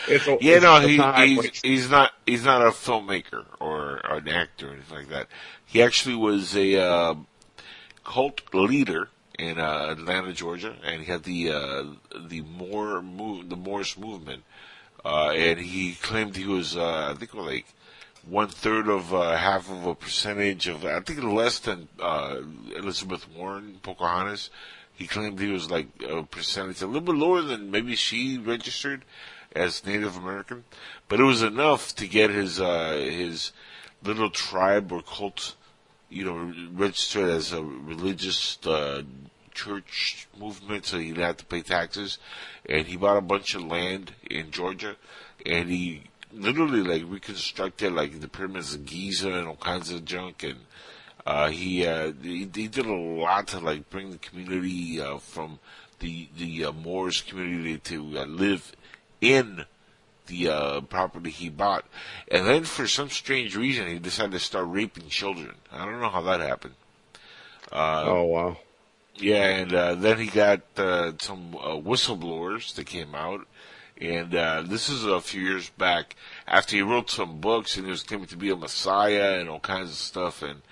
it's a,
yeah,
it's
no, he, he's he's not he's not a filmmaker or an actor or anything like that. He actually was a uh, cult leader in uh, Atlanta, Georgia, and he had the uh, the Moore move the Morse movement, uh, and he claimed he was uh, I think like one third of uh, half of a percentage of I think less than uh, Elizabeth Warren Pocahontas. He claimed he was like a percentage a little bit lower than maybe she registered as Native American, but it was enough to get his uh, his little tribe or cult you know, registered as a religious uh, church movement, so he didn't have to pay taxes. And he bought a bunch of land in Georgia, and he literally like reconstructed like the pyramids of Giza and all kinds of junk and uh, he, uh, he he did a lot to like bring the community uh, from the the uh, Moors community to uh, live in the uh, property he bought, and then for some strange reason he decided to start raping children. I don't know how that happened. Uh,
Oh wow.
yeah, and uh, then he got uh, some uh, whistleblowers that came out, and uh, this is a few years back after he wrote some books and he was claiming to be a messiah and all kinds of stuff. And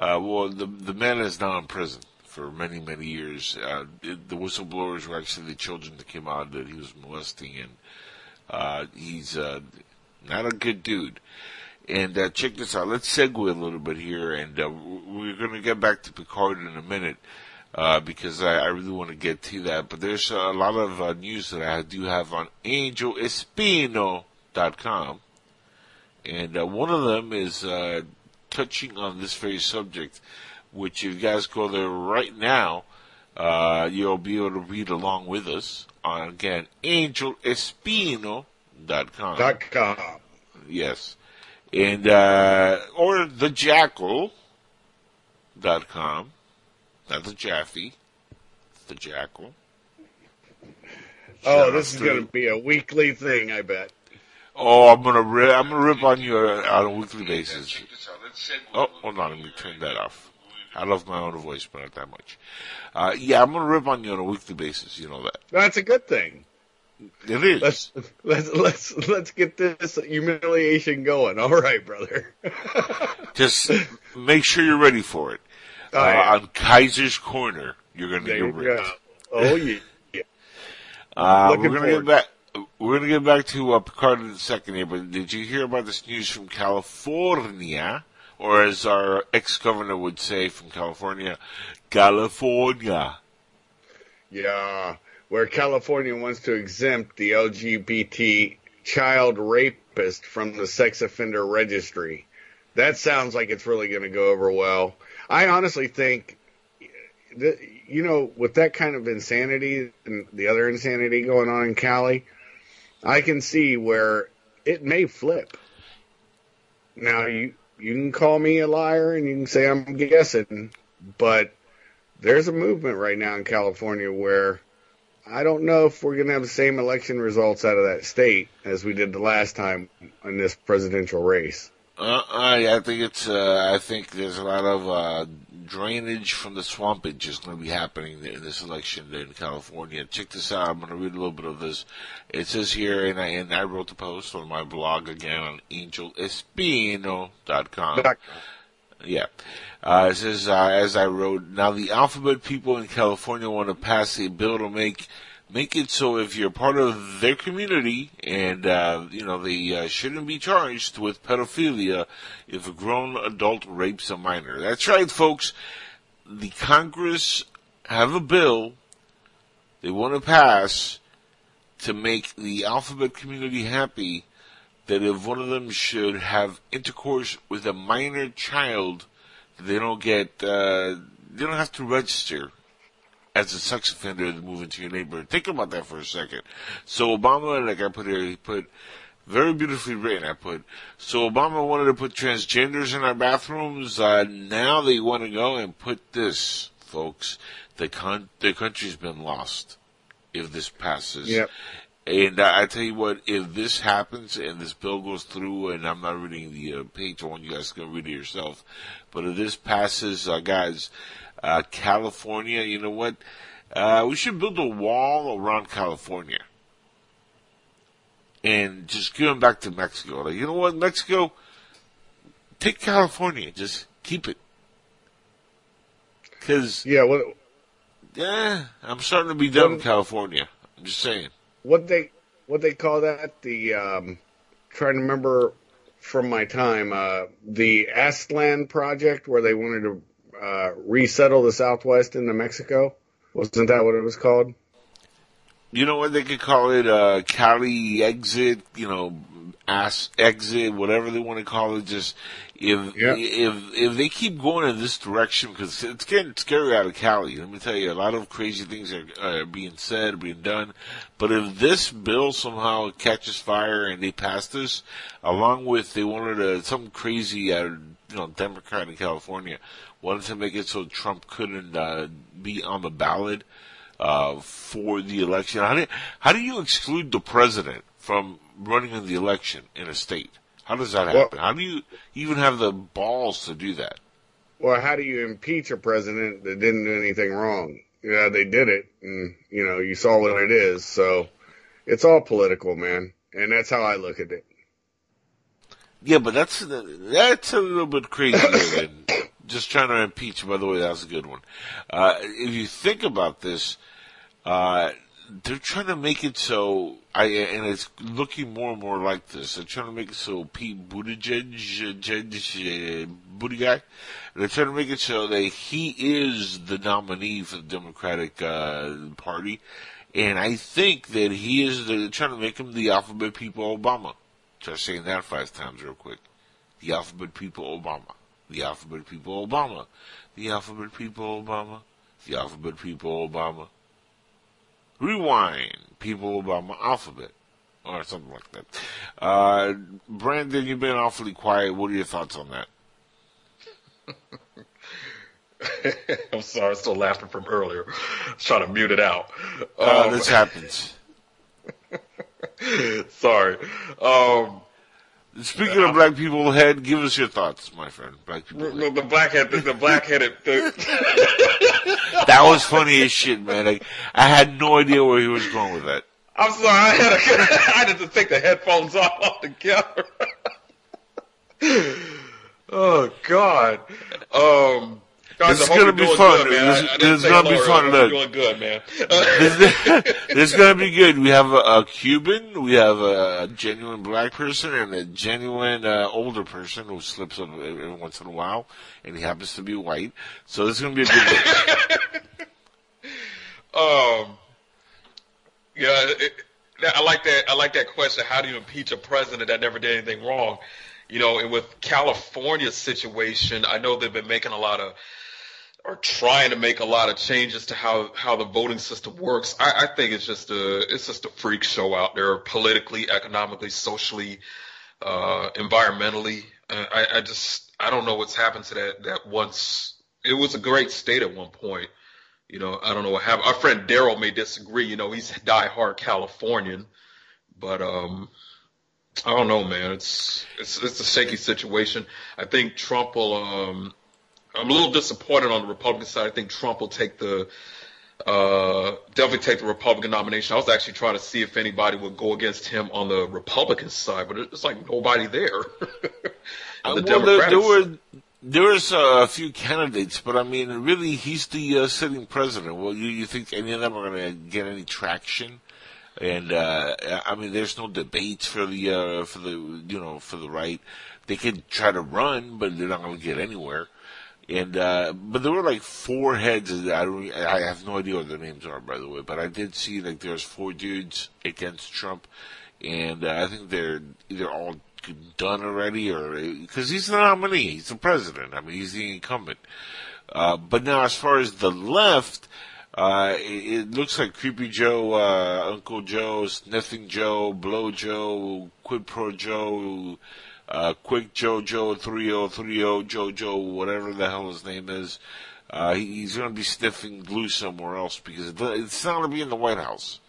uh, well, the the man is now in prison for many many years. Uh, it, the whistleblowers were actually the children that came out that he was molesting, and uh, he's uh, not a good dude. And uh, check this out. Let's segue a little bit here, and uh, we're going to get back to Picard in a minute uh, because I, I really want to get to that. But there's a lot of uh, news that I do have on AngelEspino.com, and uh, one of them is uh, touching on this very subject. Which, if you guys go there right now, uh, you'll be able to read along with us on again AngelEspino.com.
Dot com.
Yes. And, uh, or thejackal.com. Not the Jaffe. The Jackal.
Oh, this is going to be a weekly thing, I bet.
Oh, I'm gonna rip, I'm gonna rip on you uh, on a weekly basis. Oh, hold on, let me turn that off. I love my own voice, but not that much. Uh, yeah, I'm gonna rip on you on a weekly basis. You know that.
That's a good thing.
It is.
Let's let's let's let's get this humiliation going. All right, brother.
Just make sure you're ready for it. Uh,
Oh, yeah.
on Kaiser's Corner, you're gonna
There
get
you
ripped.
go. Oh yeah.
Uh, we're gonna
forward.
get back. We're gonna get back to uh, Picard in a second here, but did you hear about this news from California, or as our ex-governor would say from California, California?
Yeah, where California wants to exempt the LGBT child rapist from the sex offender registry. That sounds like it's really going to go over well. I honestly think, that, you know, with that kind of insanity and the other insanity going on in Cali, I can see where it may flip. Now you you can call me a liar and you can say I'm guessing, but there's a movement right now in California where I don't know if we're going to have the same election results out of that state as we did the last time in this presidential race.
Uh, I, I think it's. Uh, I think there's a lot of uh, drainage from the swampage is going to be happening in this election in California. Check this out. I'm going to read a little bit of this. It says here, and I, and I wrote the post on my blog again on angelespino.com. Yeah. Uh, it says, uh, as I wrote, now the alphabet people in California want to pass a bill to make, make it so if you're part of their community and, uh, you know, they uh, shouldn't be charged with pedophilia if a grown adult rapes a minor. That's right, folks. The Congress have a bill they want to pass to make the alphabet community happy that if one of them should have intercourse with a minor child, they don't get, uh, they don't have to register as a sex offender to move into your neighborhood. Think about that for a second. So Obama, like I put here, he put, very beautifully written, I put, so Obama wanted to put transgenders in our bathrooms, uh, now they want to go and put this, folks, the con- the country's been lost if this passes.
Yep.
And I tell you what, if this happens and this bill goes through, and I'm not reading the uh, page, I want you guys to go read it yourself. But if this passes, uh, guys, uh, California, you know what? Uh, we should build a wall around California. And just give them back to Mexico. Like, you know what, Mexico? Take California. Just keep it. Cause,
Yeah, what
yeah, I'm starting to be done with California. I'm just saying.
what they what they call that? The um, trying to remember from my time uh, the Aztlan project where they wanted to uh, resettle the Southwest into Mexico. Wasn't that what it was called?
You know what they could call it? Uh, Cali exit. You know, ass exit, whatever they want to call it. Just if
Yeah.
if if they keep going in this direction, because it's getting scary out of Cali. Let me tell you, a lot of crazy things are, are being said, being done. But if this bill somehow catches fire and they pass this, along with they wanted to some crazy, uh, you know, Democrat in California wanted to make it so Trump couldn't uh, be on the ballot uh, for the election. How do how do you exclude the president from running in the election in a state? How does that
Well-
happen? how do you even have the balls to do that?
Well, how do you impeach a president that didn't do anything wrong? Yeah, they did it, and you know you saw what it is. So it's all political, man, and that's how I look at it.
Yeah, but that's that's a little bit crazier than just trying to impeach. By the way, that's a good one. Uh, if you think about this, uh, they're trying to make it so I and it's looking more and more like this. They're trying to make it so Pete Buttigieg, Booty guy, they're trying to make it so that he is the nominee for the Democratic uh, Party, and I think that he is. The, they're trying to make him the alphabet people Obama. Try saying that five times real quick. The alphabet people Obama. The alphabet people Obama. The alphabet people Obama. The alphabet people Obama. Rewind. People Obama alphabet. Or something like that. Uh, Brandon, you've been awfully quiet. What are your thoughts on that?
I'm sorry, I'm still laughing from earlier. I was trying to mute it out.
Uh,
Um,
this happens.
sorry. Um,
Speaking of black people head, give us your thoughts, my friend. Black people
the,
head.
the blackhead, the, the black-headed, the,
That was funny as shit, man. Like, I had no idea where he was going with that.
I'm sorry, I had, to, I had to take the headphones off altogether. oh God. Um, guys,
This is gonna be fun.
Good.
This-
I, I
this is gonna be fun. Look.
Doing good, man.
this, this is gonna be good. We have a, a Cuban, we have a, genuine black person, and a genuine uh, older person who slips up every once in a while, and he happens to be white. So this is gonna be a good.
Um, yeah, it, I like that. I like that question. How do you impeach a president that never did anything wrong? You know, and with California's situation, I know they've been making a lot of, or trying to make a lot of changes to how how the voting system works. I, I think it's just a it's just a freak show out there, politically, economically, socially, uh, environmentally. I, I just I don't know what's happened to that that once it was a great state at one point. You know, I don't know what happened. Our friend Daryl may disagree. You know, he's diehard Californian, but um, I don't know, man. It's it's it's a shaky situation. I think Trump will. Um, I'm a little disappointed on the Republican side. I think Trump will take the uh, definitely take the Republican nomination. I was actually trying to see if anybody would go against him on the Republican side, but it's like nobody there. The
well, there, there were there was a few candidates, but I mean, really, he's the uh, sitting president. Well, you, you think any of them are going to get any traction? And uh, I mean, there's no debates for the uh, for the you know for the right. They could try to run, but they're not going to get anywhere. And uh, but there were like four heads. I don't. I have no idea what their names are, by the way. But I did see like there's four dudes against Trump, and uh, I think they're either all done already, or because he's the nominee, he's the president. I mean, he's the incumbent. Uh, but now, as far as the left, uh, it, it looks like Creepy Joe, uh, Uncle Joe, Sniffing Joe, Blow Joe, Quid Pro Joe, uh, Quick Joe, 3030 Joe Joe, whatever the hell his name is. Uh, he, he's going to be sniffing glue somewhere else because it's not going to be in the White House.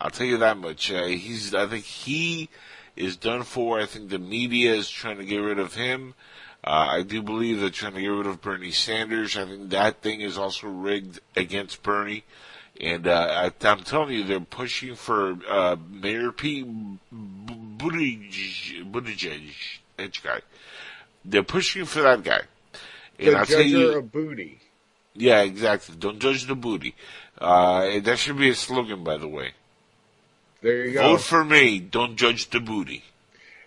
I'll tell you that much. Uh, he's, I think he is done for. I think the media is trying to get rid of him. Uh, I do believe they're trying to get rid of Bernie Sanders. I think that thing is also rigged against Bernie. And uh, I, I'm telling you, they're pushing for uh, Mayor Pete Buttigieg, Buttigieg, that guy. They're pushing for that guy. And
The
I'll tell you,
of booty.
yeah, exactly. Don't judge the booty. Uh, that should be a slogan, by the way.
There you go.
Vote for me. Don't judge the booty.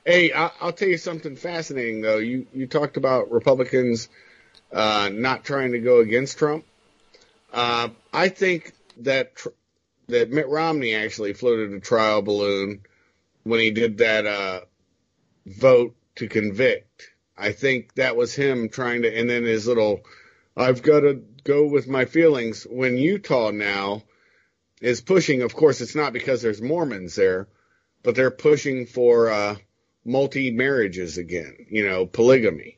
Hey, I, I'll tell you something fascinating though. You you talked about Republicans uh, not trying to go against Trump. Uh, I think that tr- that Mitt Romney actually floated a trial balloon when he did that uh, vote to convict. I think that was him trying to, and then his little, I've got to go with my feelings. When Utah now is pushing, of course, it's not because there's Mormons there, but they're pushing for uh, multi marriages again, you know, polygamy.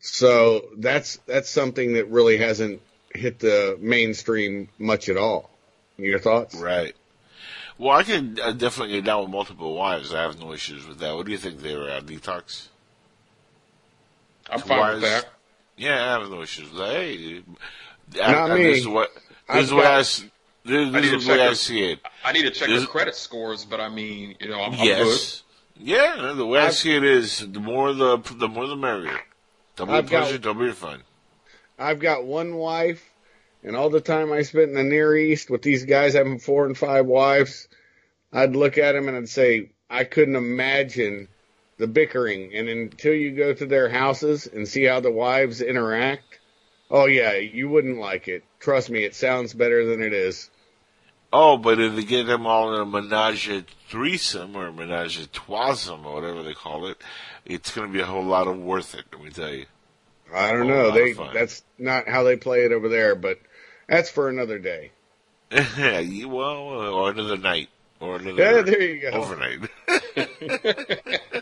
So that's that's something that really hasn't hit the mainstream much at all. Your thoughts?
Right. Well, I can uh, definitely get down with multiple wives. I have no issues with that. What do you think there, uh, Detox?
I'm fine
wives?
with that.
Yeah, I have no issues with that. Hey,
Not
I, I,
me.
This is what this is what
got-
I this,
I
this is the way I see it.
I need to check
This-
the credit scores, but I mean, you know, I'm, I'm good.
Yes. Yeah, the way i
I've-
see it is the more the the more the merrier. Double your
I've got-
pleasure, double your fun.
I've got one wife, and all the time I spent in the Near East with these guys having four and five wives, I'd look at them and I'd say, I couldn't imagine the bickering. And until you go to their houses and see how the wives interact, oh yeah, you wouldn't like it. Trust me, it sounds better than it is.
Oh, but if they get them all in a menage a threesome or a menage a or whatever they call it, it's going to be a whole lot of worth it. Let me tell you.
I don't know. They that's not how they play it over there, but that's for another day.
Yeah, you- well, or another night, or another
Yeah, there you go.
overnight,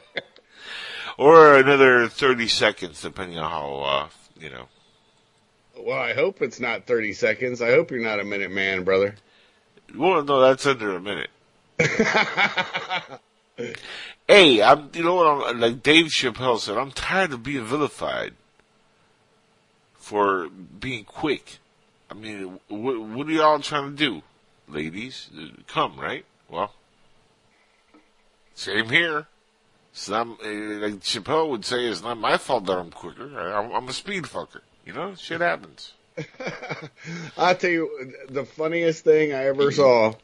or another thirty seconds, depending on how uh, you know.
Well, I hope it's not 30 seconds. I hope you're not a minute man, brother.
Well, no, that's under a minute. Hey, I'm. You know what? I'm like Dave Chappelle said. I'm tired of being vilified for being quick. I mean, what, what are y'all trying to do, ladies? Come, right? Well, same here. It's not uh, like Chappelle would say. It's not my fault that I'm quicker. I, I'm, I'm a speed fucker. You know, shit happens.
I'll tell you, the funniest thing I ever saw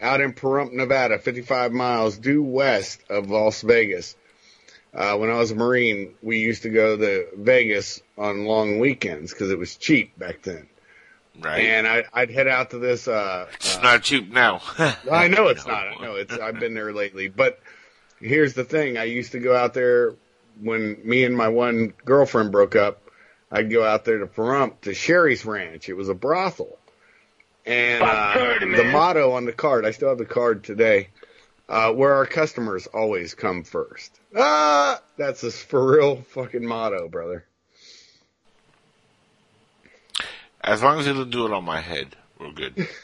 out in Pahrump, Nevada, 55 miles due west of Las Vegas. Uh, when I was a Marine, we used to go to Vegas on long weekends because it was cheap back then.
Right?
And I, I'd head out to this, uh,
it's not cheap now.
I know it's not. I know it's. I've been there lately, but here's the thing: I used to go out there when me and my one girlfriend broke up. I'd go out there to Pahrump to Sheri's Ranch. It was a brothel, and uh, the motto on the card. I still have the card today. Uh, where our customers always come first. Ah, that's a for real fucking motto, brother.
As long as don't do it on my head, we're good.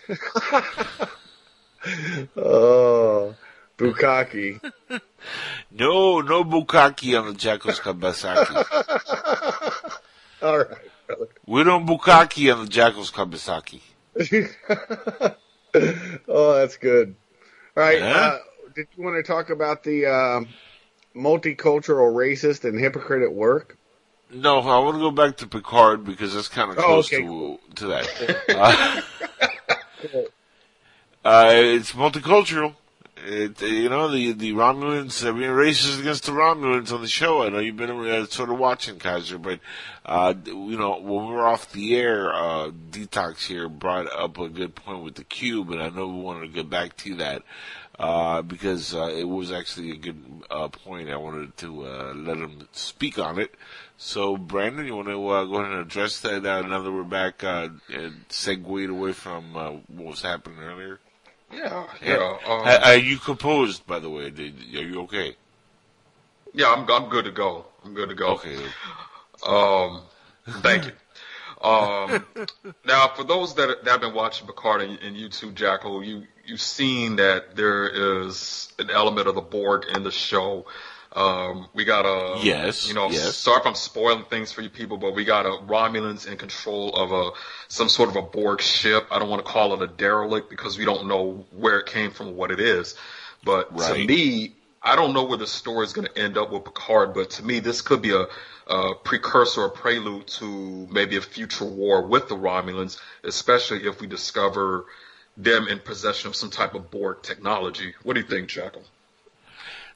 Oh, Bukkake.
No, no bukkake on the Jackals Kabasaki.
All right, brother.
We don't bukkake on the Jackals Kabasaki.
oh, that's good. All right. Uh, did you want to talk about the uh, multicultural racist and hypocrite at work?
No, I want to go back to Picard because that's kind of
Oh,
close
okay,
to to that. Uh, uh, it's multicultural. It, you know, the the Romulans are being racist against the Romulans on the show. I know you've been uh, sort of watching, Kaiser, but uh, you know, when we were off the air, uh, Detox here brought up a good point with the cube, and I know we wanted to get back to that. Uh, because uh, it was actually a good uh, point. I wanted to uh, let him speak on it. So, Brandon, you want to uh, go ahead and address that uh, now that we're back uh, and segued away from uh, what was happening earlier?
Yeah, yeah. Um,
Are- Are you composed, by the way? Did, are you okay?
yeah, I'm I'm good to go. I'm good to go.
Okay.
Um, thank you. Um, now, for those that, that have been watching Picard and, and you too, Jackal, you you've seen that there is an element of the Borg in the show. Um, we got a
Yes,
you know,
yes.
sorry if I'm spoiling things for you people, but we got a Romulans in control of a some sort of a Borg ship. I don't want to call it a derelict because we don't know where it came from, or what it is. But to me, I don't know where the story is going to end up with Picard, but to me, this could be a, a precursor, a prelude to maybe a future war with the Romulans, especially if we discover them in possession of some type of Borg technology. What do you think, Jackal?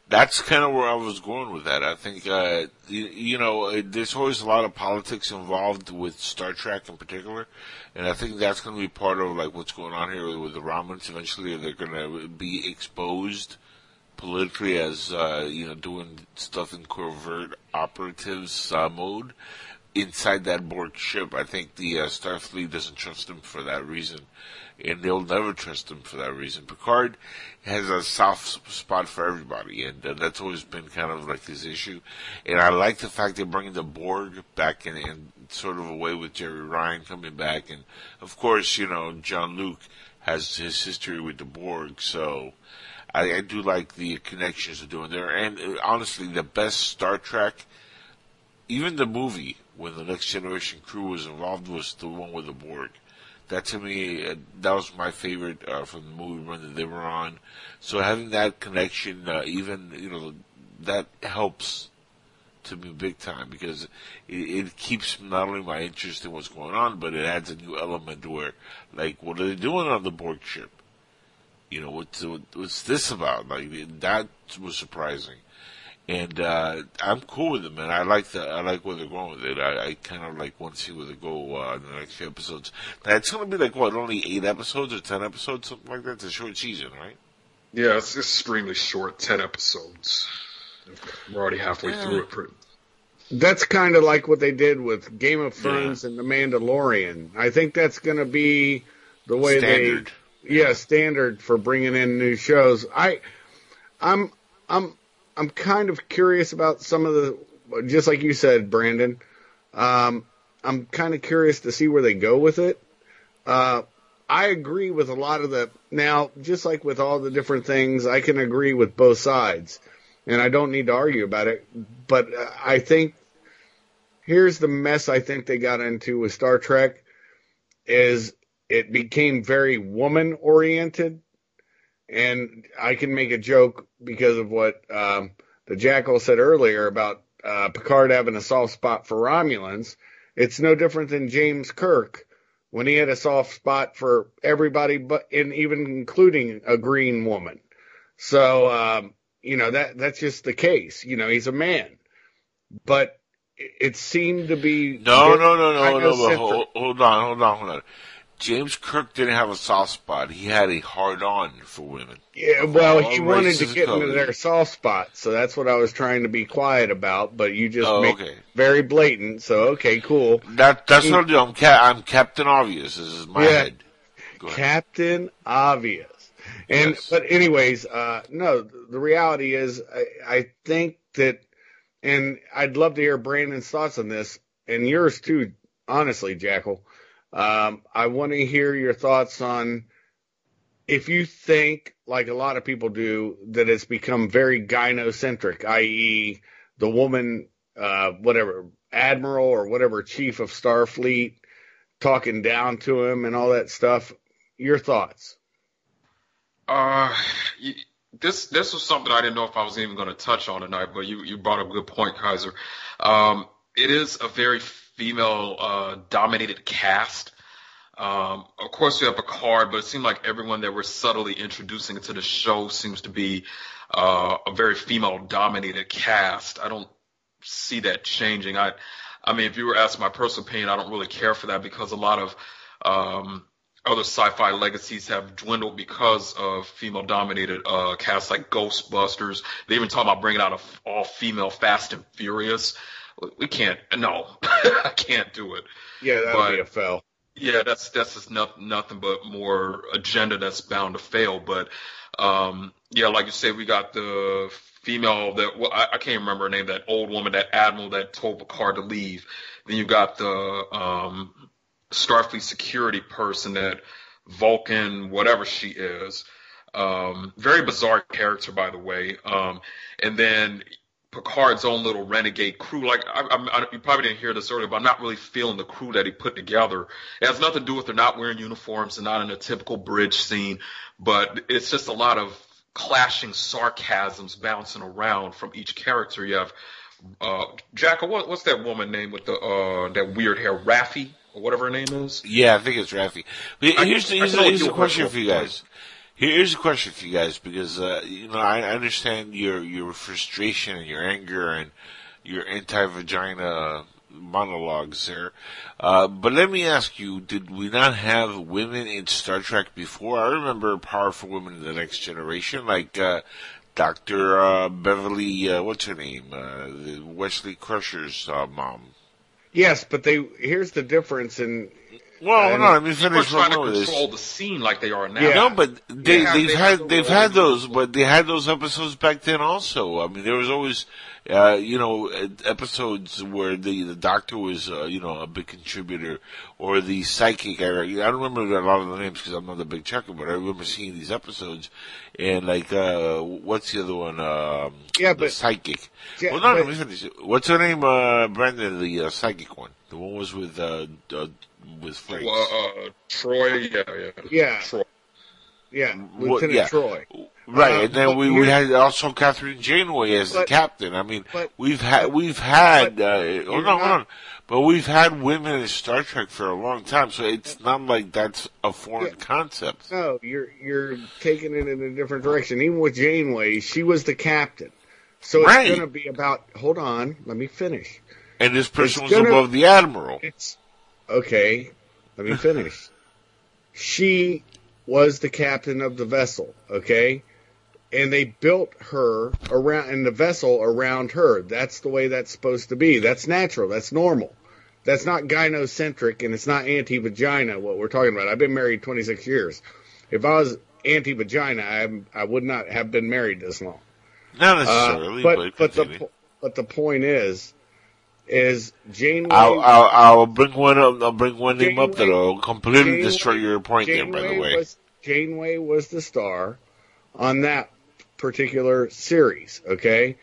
That's kind of where I was going with that. I think, uh, you, you know, uh, there's always a lot of politics involved with Star Trek in particular, and I think that's going to be part of like what's going on here with the Romulans. Eventually, they're going to be exposed politically as uh, you know doing stuff in covert operatives uh, mode inside that Borg ship. I think the uh, Starfleet doesn't trust them for that reason, and they'll never trust him for that reason. Picard has a soft spot for everybody, and uh, that's always been kind of like his issue. And I like the fact they're bringing the Borg back in, in sort of a way with Jeri Ryan coming back, and of course, you know, Jean-Luc has his history with the Borg, so. I, I do like the connections they're doing there, and uh, honestly, the best Star Trek, even the movie when the Next Generation crew was involved was the one with the Borg. That to me, uh, that was my favorite uh, from the movie run that they were on. So having that connection, uh, even you know, that helps to me big time because it, it keeps not only my interest in what's going on, but it adds a new element where, like, what are they doing on the Borg ship? You know, what's what's this about? Like that was surprising, and uh, I'm cool with them, and I like the I like where they're going with it. I, I kind of like want to see where they go uh, in the next few episodes. Now it's going to be like what, only eight episodes or ten episodes, something like that. It's a short season, right?
Yeah, it's extremely short, ten episodes. We're already halfway
Yeah.
through it. Pretty.
That's kind of like what they did with Game of Thrones and The Mandalorian. I think that's going to be the way
Standard.
they yeah, standard for bringing in new shows. I, I'm, I'm, I'm kind of curious about some of the, just like you said, Brandon. Um, I'm kind of curious to see where they go with it. Uh, I agree with a lot of the, now, just like with all the different things, I can agree with both sides and I don't need to argue about it, but uh, I think here's the mess I think they got into with Star Trek is it became very woman oriented. And I can make a joke because of what um, the Jackal said earlier about uh, Picard having a soft spot for Romulans. It's no different than James Kirk when he had a soft spot for everybody, but and even including a green woman. So um, you know that that's just the case. You know, he's a man, but it it seemed to be
No, no, no, no, no. But hold, hold on, hold on, hold on. James Kirk didn't have a soft spot. He had a hard on for women.
Yeah, well, he wanted to get into their soft spot, so that's what I was trying to be quiet about. But you just
Oh,
make
okay.
it very blatant. So okay, cool.
That that's what I'm doing. I'm, ca- I'm Captain Obvious. This is my
Yeah.
head.
Captain Obvious. And
Yes.
but anyways, uh, no, the reality is, I, I think that, and I'd love to hear Brandon's thoughts on this and yours too. Honestly, Jackal, um, I want to hear your thoughts on if you think, like a lot of people do, that it's become very gynocentric, i.e., the woman, uh, whatever admiral or whatever chief of Starfleet talking down to him and all that stuff. Your thoughts?
Uh, this this was something I didn't know if I was even going to touch on tonight, but you you brought up a good point, Kaiser. Um, it is a very female uh, dominated cast. Um, of course, we have Picard, but it seemed like everyone that we're subtly introducing into the show seems to be uh, a very female dominated cast. I don't see that changing. I, I mean, if you were asking my personal opinion, I don't really care for that because a lot of um, other sci-fi legacies have dwindled because of female-dominated uh, casts like Ghostbusters. They even talk about bringing out a all-female Fast and Furious. We can't. No, I can't do it.
Yeah, that would be a fail.
Yeah, that's that's just not, nothing but more agenda that's bound to fail. But um, yeah, like you said, we got the female that well, I, I can't remember her name, that old woman, that admiral that told Picard to leave. Then you got the um, Starfleet security person, that Vulcan, whatever she is. Um, very bizarre character, by the way. Um, and then Picard's own little renegade crew. Like I, I, I, you probably didn't hear this earlier, but I'm not really feeling the crew that he put together. It has nothing to do with they're not wearing uniforms and not in a typical bridge scene, but it's just a lot of clashing sarcasms bouncing around from each character. You have uh, Jacka. What, what's that woman name with the uh, that weird hair, Raffi or whatever her name is?
Yeah, I think it's Raffi. But
I-
here's the,
I
here's, here's the question for you guys. Here- Here's a question for you guys because uh, you know I understand your your frustration and your anger and your anti-vagina monologues there. Uh, but let me ask you: Did we not have women in Star Trek before? I remember powerful women in the Next Generation, like uh, Doctor uh, Beverly, uh, what's her name? Uh, Wesley Crusher's mom.
Yes, but they here's the difference in
Well, hold
And
on, let me
We're
finish
trying to
one this.
control the scene like they are now.
Yeah.
No, but they,
Yeah,
they've
they
had
have the
they've had those, but they had those episodes back then also. I mean, there was always, uh, you know, uh, episodes where the the doctor was, uh, you know, a big contributor, or the psychic. I, I don't remember a lot of the names because I'm not a big checker, but I remember seeing these episodes, and like, uh, what's the other one? Um,
Yeah,
the
but-
psychic.
Yeah,
Hold on,
but-
let me finish. What's her name? Uh, Brandon, the uh, psychic one. The one was with uh, uh with Frank.
Well, uh, Troi, yeah, yeah.
Yeah.
Troi.
yeah,
What-
Lieutenant
yeah.
Troi.
Right,
Uh,
and then we, we had also Kathryn Janeway as the captain. I mean,
but-
we've had we've had
but
uh,
you're
hold on, hold on, but we've had women in Star Trek for a long time, so it's not like that's a foreign
Yeah.
concept.
No, you're you're taking it in a different direction. Even with Janeway, she was the captain. So it's
Right.
going to be about. Hold on, let me finish.
And this person
It's
was
gonna-
above the admiral.
It's okay. Let me finish. she was the captain of the vessel. Okay, and they built her around and the vessel around her. That's the way that's supposed to be. That's natural. That's normal. That's not gynocentric and it's not anti-vagina. What we're talking about. I've been married 26 years. If I was anti-vagina, I, I would not have been married this long.
Not
Uh, but
but,
but the but the point is, is Janeway.
I'll, I'll I'll bring one up. I'll bring one name up that'll completely
Janeway-
destroy your point there. By the way,
was Janeway was the star on that particular series. Okay,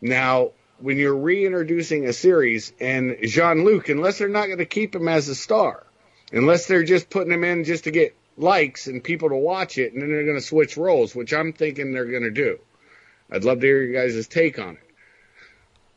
now when you're reintroducing a series and Jean-Luc, unless they're not going to keep him as a star, unless they're just putting him in just to get likes and people to watch it, and then they're going to switch roles, which I'm thinking they're going to do. I'd love to hear you guys' take on it.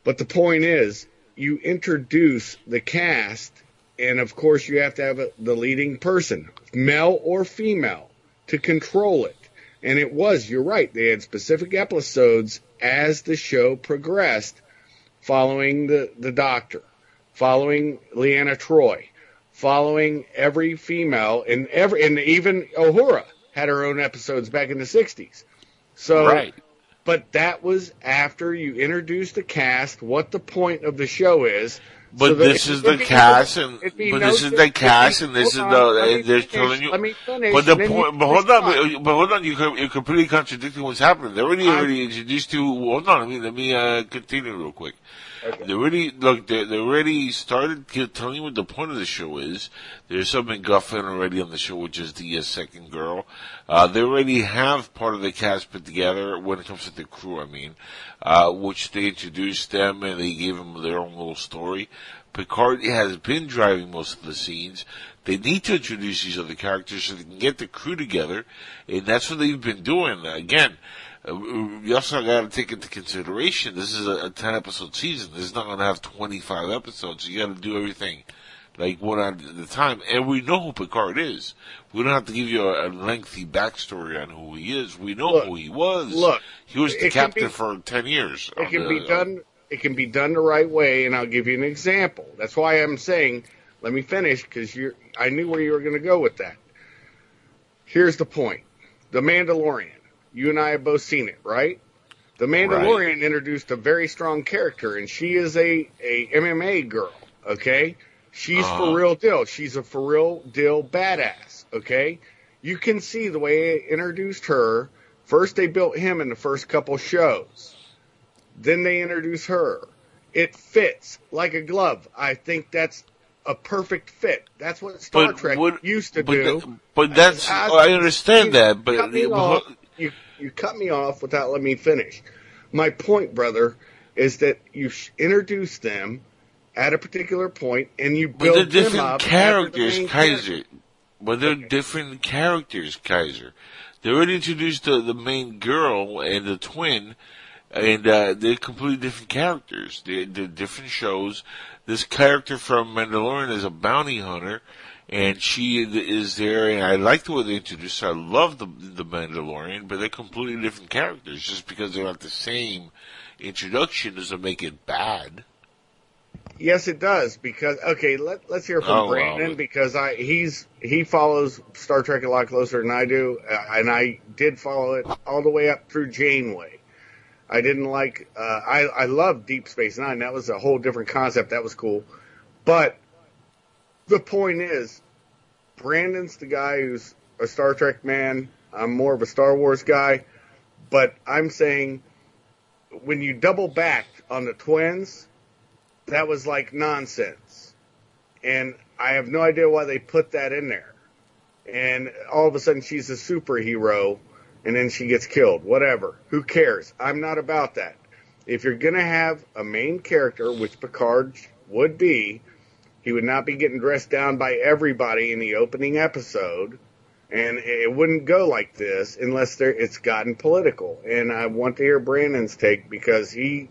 But the point is, you introduce the cast, and of course, you have to have a, the leading person, male or female, to control it. And it was, you're right, they had specific episodes as the show progressed, following the, the doctor, following Leanna Troi, following every female, and every, and even Uhura had her own episodes back in the 60s. So,
right?
But that was after you introduced the cast, what the point of the show is.
But
so
this is the cast, and but this is the cast, and this is the.
on, let me
and they're telling you.
Let me finish.
But the point, but hold on, but, hold on, you co- you're completely contradicting what's happening. They already already introduced you. Hold on, let me let me uh, continue real quick.
Okay.
They already look. They they already started telling you what the point of the show is. There's some MacGuffin already on the show, which is the uh, second girl. Uh, they already have part of the cast put together when it comes to the crew. I mean, uh, which they introduced them and they gave them their own little story. Picard has been driving most of the scenes. They need to introduce these other characters so they can get the crew together, and that's what they've been doing. Again, uh, you also got to take into consideration this is a, a ten episode season. This is not going to have twenty five episodes. You got to do everything like one at a time, and we know who Picard is. We don't have to give you a, a lengthy backstory on who he is. We know
Look,
who he was.
look,
he was the captain
be-
for ten years.
It can
the-
be done. It can be done the right way, and I'll give you an example. That's why I'm saying, let me finish because you. I knew where you were going to go with that. Here's the point: The Mandalorian. You and I have both seen it, right? The Mandalorian introduced a very strong character, and she is a a MMA girl. Okay, she's
Uh-huh.
for real deal. She's a for real deal badass. Okay, you can see the way it introduced her. First, they built him in the first couple shows. Then they introduce her. It fits like a glove. I think that's a perfect fit. That's what Star
But
Trek used to
but
do.
but that's-
As-
I understand
you
that, but-
cut me
but-
off. you you cut me off without letting me finish. My point, brother, is that you sh- introduce them at a particular point and you build
But
they're
different
after the
characters, Kaiser.
character.
But they're different characters, Kaiser. They already introduced the, the main girl and the twin, and uh, they're completely different characters. They're, they're different shows. This character from Mandalorian is a bounty hunter, and she is there. And I like the way they introduced her. I love the the Mandalorian, but they're completely different characters. Just because they're not the same introduction doesn't make it bad.
Yes, it does because okay. Let Let's hear from
Oh.
Brandon because I he's he follows Star Trek a lot closer than I do, uh, and I did follow it all the way up through Janeway. I didn't like. Uh, I I love Deep Space Nine. That was a whole different concept. That was cool. But the point is, Brandon's the guy who's a Star Trek man. I'm more of a Star Wars guy. But I'm saying when you double back on the twins, that was like nonsense. And I have no idea why they put that in there. And all of a sudden she's a superhero and then she gets killed. Whatever. Who cares? I'm not about that. If you're going to have a main character, which Picard would be, he would not be getting dressed down by everybody in the opening episode. And it wouldn't go like this unless there, it's gotten political. And I want to hear Brandon's take because he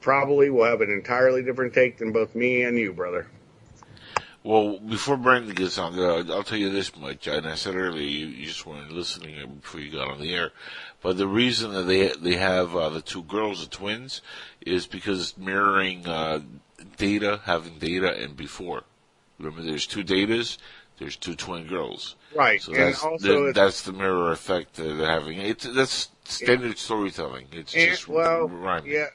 probably will have an entirely different take than both me and you, brother.
Well, before Brandon gets on, uh, I'll tell you this much, and I said earlier, you, you just weren't listening before you got on the air. But the reason that they they have uh, the two girls, the twins, is because it's mirroring uh, Data, having Data, and before. Remember, there's two Datas, there's two twin girls.
Right,
So
and
that's
also
the, that's the mirror effect that they're having. It's that's standard storytelling. It's
And,
just
well,
rhyming.
yeah,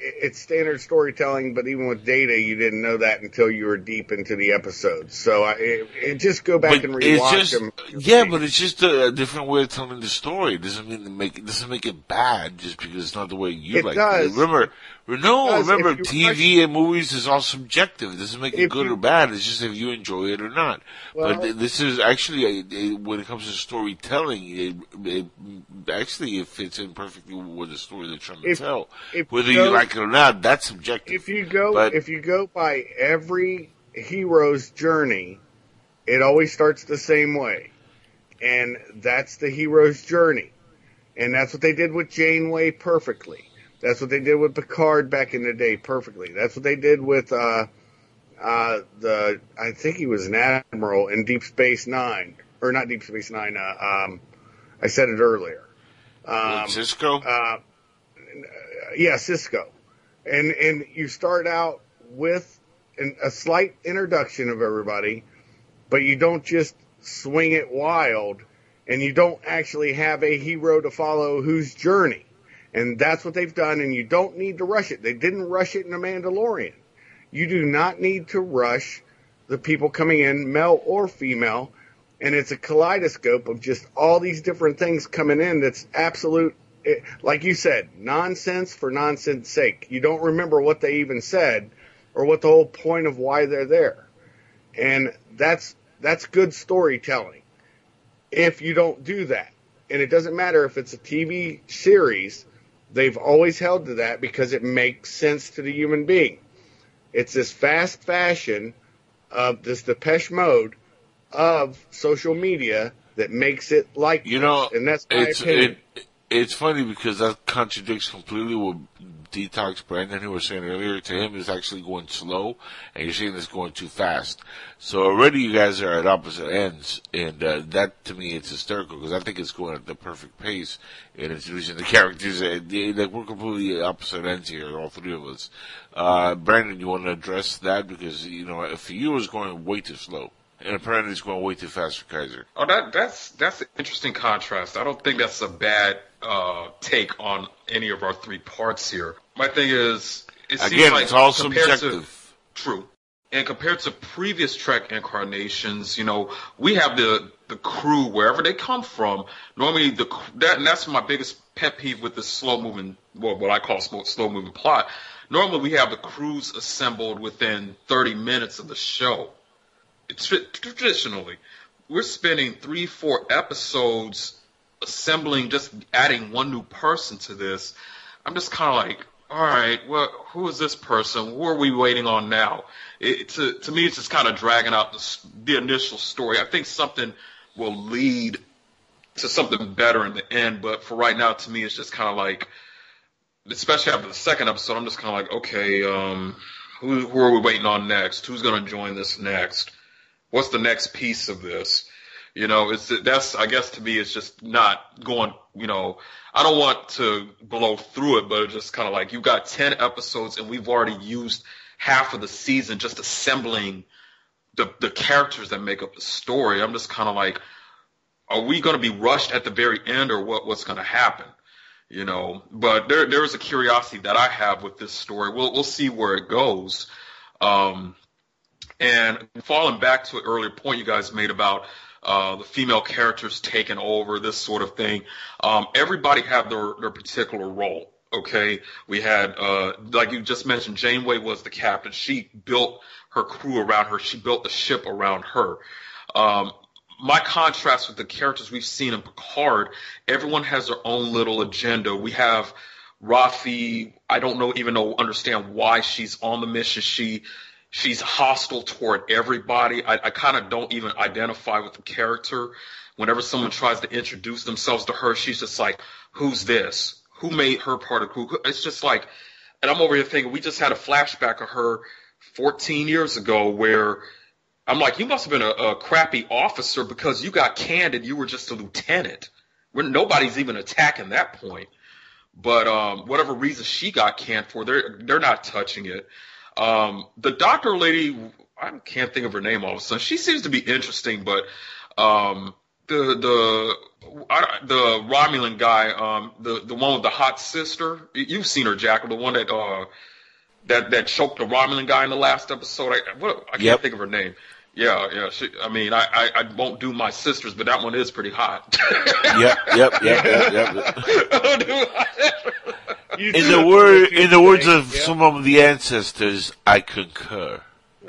it's standard storytelling, but even with Data, you didn't know that until you were deep into the episodes. So I, it, it just go back
But
and rewatch
just,
them.
yeah, but it's just a, a different way of telling the story. It doesn't mean to make it doesn't make it bad just because it's not the way you
It
like
does.
it. Remember, no,
It does.
remember, TV and movies is all subjective. It doesn't make it good
you-
or bad. It's just if you enjoy it or not.
Well-
but this is actually a, a, when it comes to storytelling, it, actually it fits in perfectly with the story they're trying to
If-
tell.
if
Whether
you go-
like it or not, that's subjective.
if you go
But-
if you go by every hero's journey, it always starts the same way, and that's the hero's journey, and that's what they did with Janeway perfectly. That's what they did with Picard back in the day perfectly. That's what they did with uh, uh, the I think he was an admiral in Deep Space Nine or not Deep Space Nine. Uh, um, I said it earlier. Um,
Sisko,
uh, yeah, Sisko, and and you start out with an, a slight introduction of everybody, but you don't just swing it wild, and you don't actually have a hero to follow whose journey, and that's what they've done, and you don't need to rush it. They didn't rush it in The Mandalorian. You do not need to rush the people coming in, male or female, and it's a kaleidoscope of just all these different things coming in that's absolute it, like you said, nonsense for nonsense sake. You don't remember what they even said or what the whole point of why they're there. And that's that's good storytelling. If you don't do that. And it doesn't matter if it's a TV series, they've always held to that because it makes sense to the human being. It's this fast fashion of this Depeche mode of social media that makes it like
You know,
this. and that's my opinion.
it, it's funny because that contradicts completely what Detox Brandon who was saying earlier. To him, it's actually going slow, and you're saying it's going too fast. So already you guys are at opposite ends, and uh, that to me it's hysterical because I think it's going at the perfect pace in introducing the characters. And they, like we're completely opposite ends here, all three of us. Uh, Brandon, you want to address that because you know for you it's going way too slow. And apparently it's going way too fast for Kaiser.
Oh, that that's that's an interesting contrast. I don't think that's a bad uh, take on any of our three parts here. My thing is, it seems
Again,
like
it's all
compared to- True. And compared to previous Trek incarnations, you know, we have the the crew wherever they come from. Normally, the that and that's my biggest pet peeve with the slow moving, well, what I call slow, slow moving plot. Normally, we have the crews assembled within 30 minutes of the show. It's traditionally, we're spending three, four episodes assembling, just adding one new person to this. I'm just kind of like, all right, well, who is this person? Who are we waiting on now? It, to to me, it's just kind of dragging out the, the initial story. I think something will lead to something better in the end, but for right now, to me, it's just kind of like, especially after the second episode, I'm just kind of like, okay, um, who who are we waiting on next? Who's going to join this next? What's the next piece of this? You know, it's that's I guess to me it's just not going. You know, I don't want to blow through it, but it's just kind of like you got ten episodes and we've already used half of the season just assembling the the characters that make up the story. I'm just kind of like, are we going to be rushed at the very end, or what what's going to happen? you know. But there there is a curiosity that I have with this story. We'll we'll see where it goes. Um, and falling back to an earlier point you guys made about uh, the female characters taking over, this sort of thing. Um, everybody had their, their particular role. Okay, we had uh, like you just mentioned, Janeway was the captain. She built her crew around her. She built the ship around her. Um, my contrast with the characters we've seen in Picard, everyone has their own little agenda. We have Raffi. I don't know even know understand why she's on the mission. She she's hostile toward everybody. I, I kind of don't even identify with the character. Whenever someone tries to introduce themselves to her, she's just like, "Who's this? Who made her part of who?" It's just like, and I'm over here thinking we just had a flashback of her 14 years ago where I'm like, you must have been a, a crappy officer because you got canned and you were just a lieutenant. Where nobody's even attacking that point. But um, whatever reason she got canned for, they're they're not touching it. Um, the doctor lady, I can't think of her name all of a sudden. She seems to be interesting, but um, the the I, the Romulan guy, um, the the one with the hot sister, you've seen her, Jack, the one that uh, that that choked the Romulan guy in the last episode. I, what, I can't
Yep.
think of her name. Yeah, yeah. She, I mean, I, I, I won't do my sisters, but that one is pretty hot.
Yep, yep, yep, yep, yep.
You
In the word, in the words of
yeah.
some of the ancestors, I concur.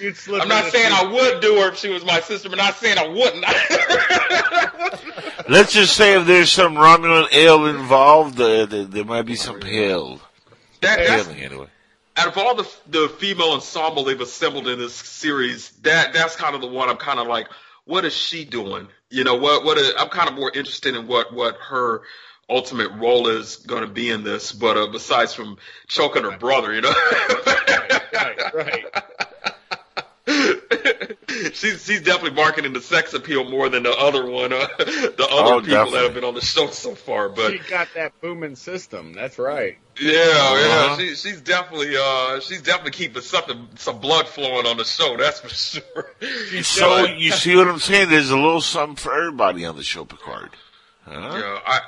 You'd
I'm not saying
few-
I would do her if she was my sister, but not saying I wouldn't.
Let's just say if there's some Romulan ale involved, uh, there, there might be some pale.
that, that's,
Paling, anyway.
out of all the the female ensemble they've assembled in this series, that that's kind of the one I'm kind of like, what is she doing? You know, what what is, I'm kind of more interested in what what her ultimate role is going to be in this. But uh, besides from choking her brother, you know.
right, right.
she's she's definitely marketing the sex appeal more than the other one, uh, the other
Oh,
people that have been on the show so far. But
She got that booming system. That's right.
Yeah,
Uh-huh.
yeah, she, she's definitely uh, she's definitely keeping something some blood flowing on the show. That's for sure.
So you see what I'm saying? There's a little something for everybody on the show, Picard. Huh?
Yeah, I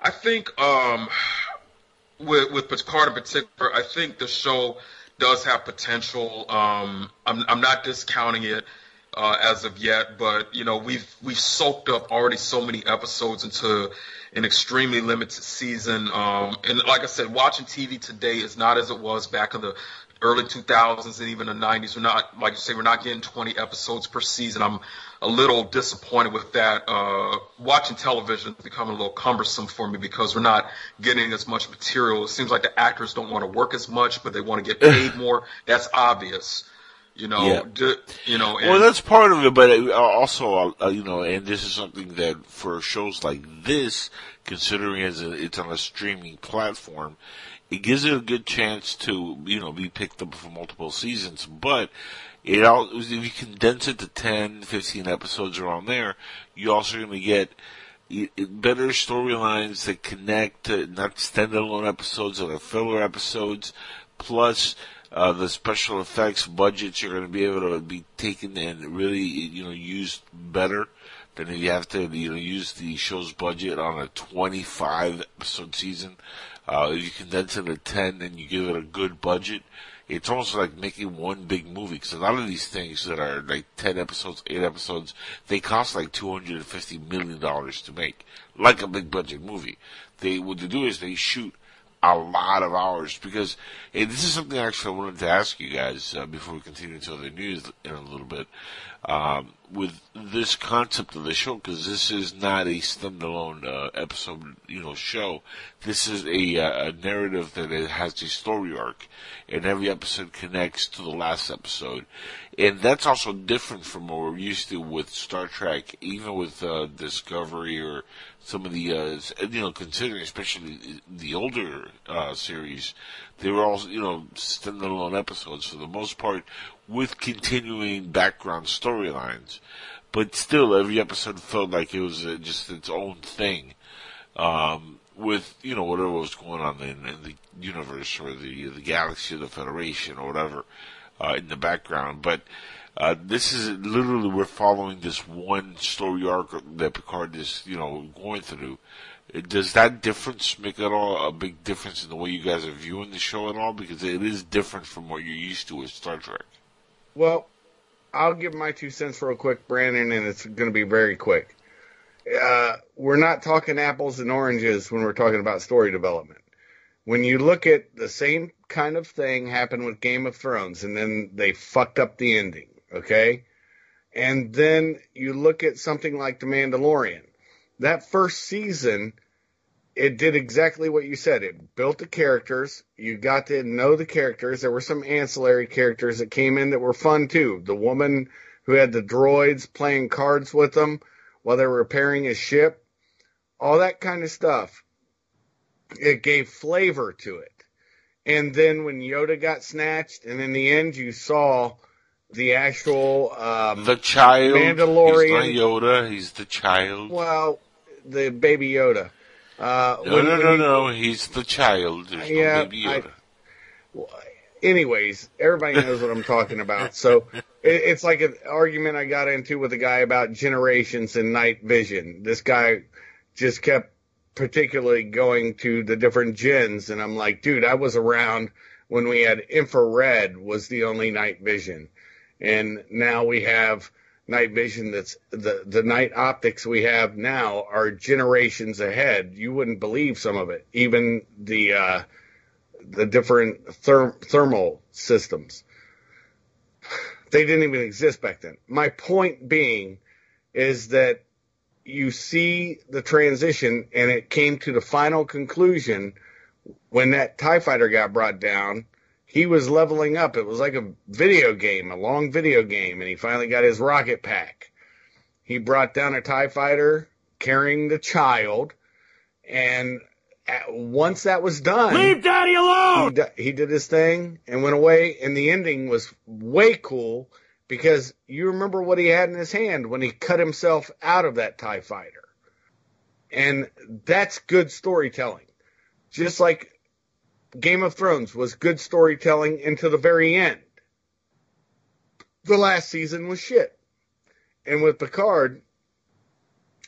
I think um, with with Picard in particular, I think the show does have potential. Um, I'm I'm not discounting it uh, as of yet, but you know we've we've soaked up already so many episodes into an extremely limited season. Um, and like I said, watching TV today is not as it was back in the early 2000s and even the 90s. We're not, like you say, we're not getting 20 episodes per season. I'm a little disappointed with that. Uh, watching television is becoming a little cumbersome for me because we're not getting as much material. It seems like the actors don't want to work as much, but they want to get paid more. That's obvious. You know,
Yeah.
d- you know, and
Well, that's part of it, but uh, also, uh, you know, and this is something that for shows like this, considering as a, it's on a streaming platform, it gives it a good chance to, you know, be picked up for multiple seasons. But it all, if you condense it to 10, 15 episodes around there, you're also going to get better storylines that connect to not standalone episodes or filler episodes, plus uh, the special effects budgets you're going to be able to be taken and really you know used better than if you have to you know use the show's budget on a 25 episode season. Uh, if you condense it to 10 and you give it a good budget, it's almost like making one big movie because a lot of these things that are like 10 episodes, 8 episodes, they cost like 250 million dollars to make, like a big budget movie. They, what they do is they shoot a lot of hours because and this is something actually I wanted to ask you guys uh, before we continue to the news in a little bit. Um, with this concept of the show, because this is not a standalone uh, episode, you know, show. This is a, uh, a narrative that it has a story arc, and every episode connects to the last episode, and that's also different from what we're used to with Star Trek, even with uh, Discovery or some of the, uh, you know, considering especially the older uh, series, they were all, you know, standalone episodes for the most part, with continuing background storylines. But still, every episode felt like it was uh, just its own thing. Um, with, you know, whatever was going on in, in the universe or the, the galaxy or the Federation or whatever. uh, in the background. But uh, this is literally we're following this one story arc that Picard is, you know, going through. Does that difference make at all a big difference in the way you guys are viewing the show at all? Because it is different from what you're used to with Star Trek.
Well, I'll give my two cents real quick, Brandon, and it's going to be very quick. Uh, we're not talking apples and oranges when we're talking about story development. When you look at the same kind of thing happened with Game of Thrones, and then they fucked up the ending, okay? And then you look at something like The Mandalorian. That first season, it did exactly what you said. It built the characters. You got to know the characters. There were some ancillary characters that came in that were fun too. The woman who had the droids playing cards with them while they were repairing his ship, all that kind of stuff. It gave flavor to it. And then when Yoda got snatched, and in the end you saw the actual um,
The child.
Mandalorian.
He's not Yoda. He's the child.
well, the baby Yoda. Uh,
No,
when-
no, no,
you-
no. He's the child. There's
Yeah,
no baby
I-
Yoda.
anyways, everybody knows what I'm talking about. So it, it's like an argument I got into with a guy about generations and night vision. This guy just kept particularly going to the different gens, and I'm like, dude, I was around when we had infrared was the only night vision, and now we have night vision that's the the night optics we have now are generations ahead. You wouldn't believe some of it, even the uh, the different therm- thermal systems. They didn't even exist back then. My point being is that you see the transition and it came to the final conclusion when that TIE fighter got brought down. He was leveling up. It was like a video game, a long video game, and he finally got his rocket pack. He brought down a TIE fighter carrying the child, and at, once that was done,
Leave daddy alone!
he, d- he did his thing and went away. And the ending was way cool because you remember what he had in his hand when he cut himself out of that TIE fighter. And that's good storytelling. Just like Game of Thrones was good storytelling into the very end. The last season was shit. And with Picard,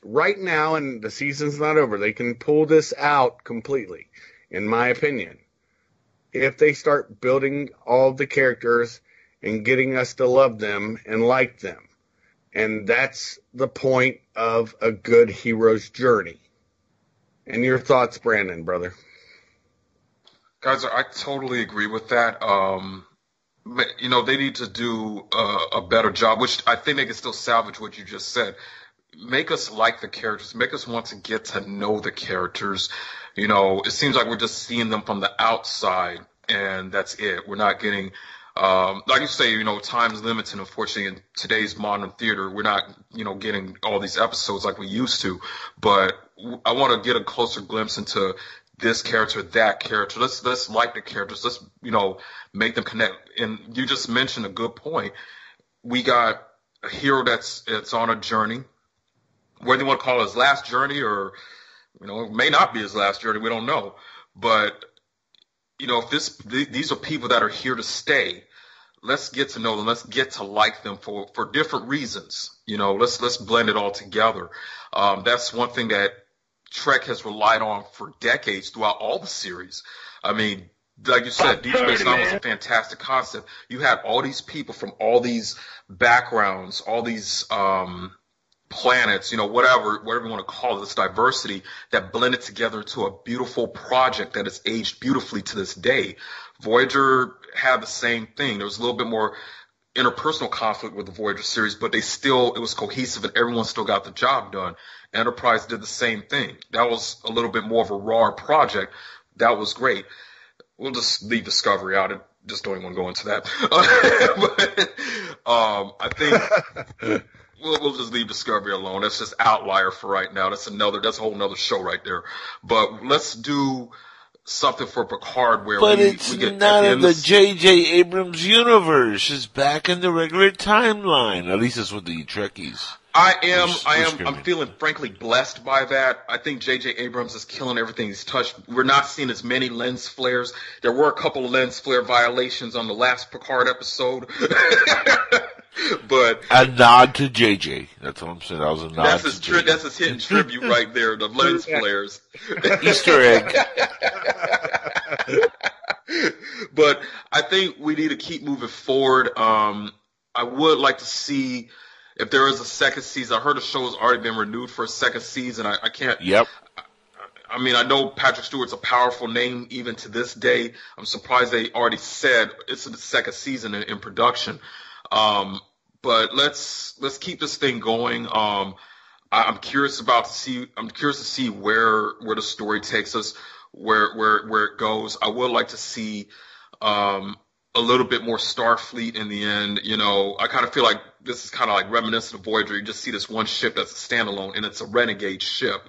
right now, and the season's not over, they can pull this out completely, in my opinion. If they start building all the characters and getting us to love them and like them. And that's the point of a good hero's journey. And your thoughts, Brandon, brother?
Guys, I totally agree with that. Um, you know, they need to do a, a better job, which I think they can still salvage what you just said. Make us like the characters, make us want to get to know the characters. You know, it seems like we're just seeing them from the outside, and that's it. We're not getting, um, like you say, you know, time's limited. Unfortunately, in today's modern theater, we're not, you know, getting all these episodes like we used to. But I want to get a closer glimpse into this character, that character. Let's let's like the characters. Let's you know make them connect. And you just mentioned a good point. We got a hero that's that's on a journey, whether you want to call it his last journey or you know it may not be his last journey. We don't know, but you know if this th- these are people that are here to stay. Let's get to know them. Let's get to like them for for different reasons. You know, let's let's blend it all together. Um, that's one thing that Trek has relied on for decades throughout all the series. I mean, like you said, Deep Space Nine was a fantastic concept. You had all these people from all these backgrounds, all these um, planets, you know, whatever, whatever you want to call it, this diversity that blended together to a beautiful project that has aged beautifully to this day. Voyager had the same thing. There was a little bit more interpersonal conflict with the Voyager series, but they still, it was cohesive and everyone still got the job done. Enterprise did the same thing. That was a little bit more of a raw project. That was great. We'll just leave Discovery out. I just don't even want to go into that. but, um, I think we'll, we'll just leave Discovery alone. That's just outlier for right now. That's another, that's a whole nother show right there. But let's do something for Picard where
But
we,
it's
we get
not in the J.J. Abrams universe. It's back in the regular timeline. At least that's what the Trekkies.
I am,
Who's-
I am. I'm feeling frankly blessed by that. I think J.J. Abrams is killing everything he's touched. We're not seeing as many lens flares. There were a couple of lens flare violations on the last Picard episode, but
A nod to J.J. That's what I'm saying. That was a nod
that's
to
his tri-
JJ.
that's his hidden tribute right there. The lens flares.
Easter egg.
but I think we need to keep moving forward. Um, I would like to see if there is a second season. I heard the show has already been renewed for a second season. I, I can't.
Yep.
I mean, I know Patrick Stewart's a powerful name even to this day. I'm surprised they already said it's the second season in, in production. Um, but let's let's keep this thing going. Um, I, I'm curious about to see. I'm curious to see where where the story takes us, where where where it goes. I would like to see um, a little bit more Starfleet in the end. You know, I kind of feel like this is kind of like reminiscent of Voyager. You just see this one ship that's a standalone, and it's a renegade ship.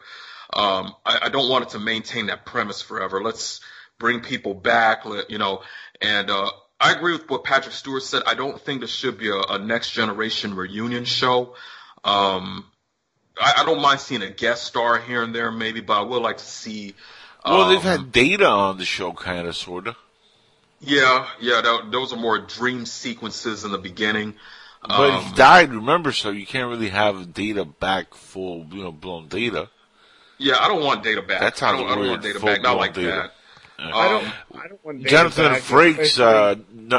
Um, I, I don't want it to maintain that premise forever. Let's bring people back, let, you know, and, uh, I agree with what Patrick Stewart said. I don't think this should be a, a next generation reunion show. Um, I, I don't mind seeing a guest star here and there maybe, but I would like to see,
Well,
um,
they've had Data on the show, kind of, sort of.
yeah, yeah, tho- those are more dream sequences in the beginning.
But
Um,
he died, remember, so you can't really have Data back full, you know, blown Data.
yeah, I don't want Data back.
That
I don't, I don't want Data back. Not like
Data.
that.
I don't. I don't want Data
Jonathan
back,
Frakes,
especially-
uh,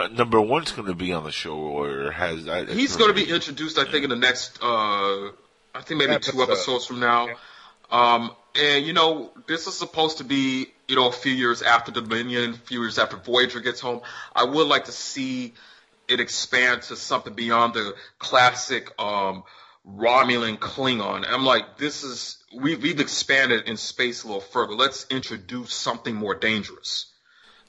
n- number one's going to be on the show, or has. I,
He's going to be introduced, I think, in the next, uh, I think maybe two episodes from now. Um, and you know, this is supposed to be, you know, a few years after Dominion, a few years after Voyager gets home. I would like to see it expand to something beyond the classic, um, Romulan Klingon. I'm like, this is, we, we've expanded in space a little further. Let's introduce something more dangerous.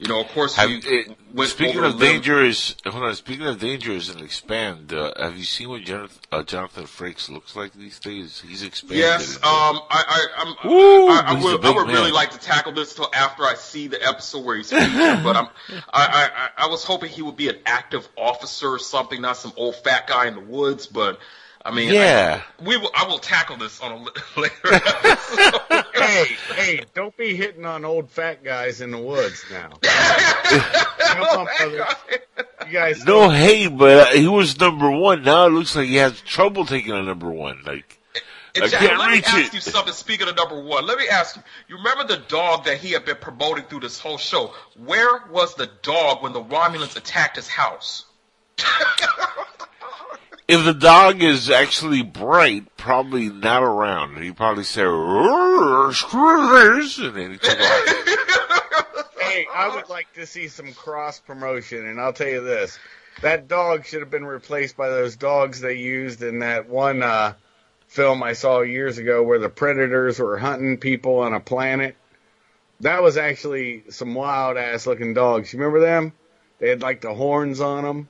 You know, of course,
Have,
we
it, speaking of dangerous, hold on. Speaking of dangerous and expand, uh, have you seen what Jonathan, uh, Jonathan Frakes looks like these days? He's expanded.
Yes, um, I, I, I'm,
Ooh,
I, I would, I would really like to tackle this till after I see the episode where he's featured. but I'm, I, I I was hoping he would be an active officer or something, not some old fat guy in the woods. But I mean,
Yeah.
I, we will, I will tackle this on a li- later.
Hey, hey, don't be hitting on old fat guys in the woods now. Come on, brother. You guys.
no hate, but uh, he was number one. Now it looks like he has trouble taking a number one. Like,
And
I
Jack,
can't
let me ask
it.
you something. Speaking of number one, let me ask you. You remember the dog that he had been promoting through this whole show? Where was the dog when the Romulans attacked his house?
If the dog is actually bright, probably not around. He probably say, "Screw this," and then he.
Hey, I would like to see some cross promotion, and I'll tell you this: that dog should have been replaced by those dogs they used in that one uh, film I saw years ago, where the predators were hunting people on a planet. That was actually some wild ass looking dogs. You remember them? They had like the horns on them,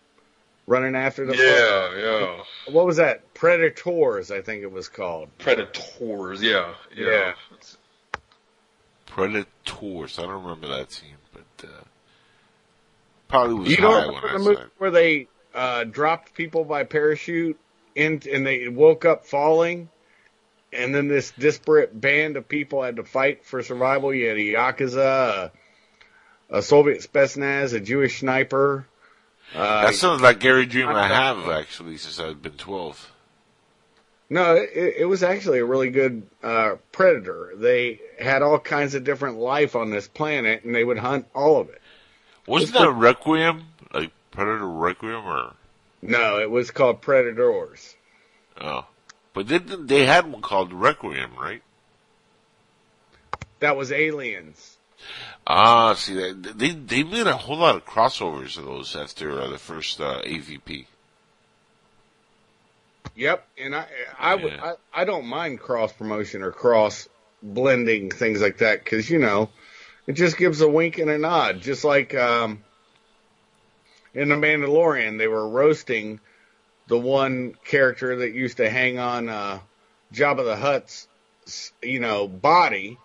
running after the.
Yeah, yeah.
What was that? Predators, I think it was called.
Predators. Yeah, yeah.
Yeah.
Predators. I don't remember that scene, but uh, probably was
You
high
don't
when
remember
I
the
saw
movie
it.
where they uh, dropped people by parachute in, and they woke up falling, and then this disparate band of people had to fight for survival. You had a yakuza, a, a Soviet Spetsnaz, a Jewish sniper. Uh,
That sounds like Gary Dream I have actually since I've been twelve.
no, it, it was actually a really good uh, predator. They had all kinds of different life on this planet, and they would hunt all of it.
Wasn't that Requiem? Like Predator Requiem or
No, it was called Predators.
oh. But they they had one called Requiem, right?
That was aliens.
Ah, see, they they, they made a whole lot of crossovers of those after uh, the first uh, AVP.
Yep, and I I would
Yeah.
I, I don't mind cross promotion or cross blending things like that because you know it just gives a wink and a nod, just like um, in the Mandalorian they were roasting the one character that used to hang on uh, Jabba the Hutt's you know body,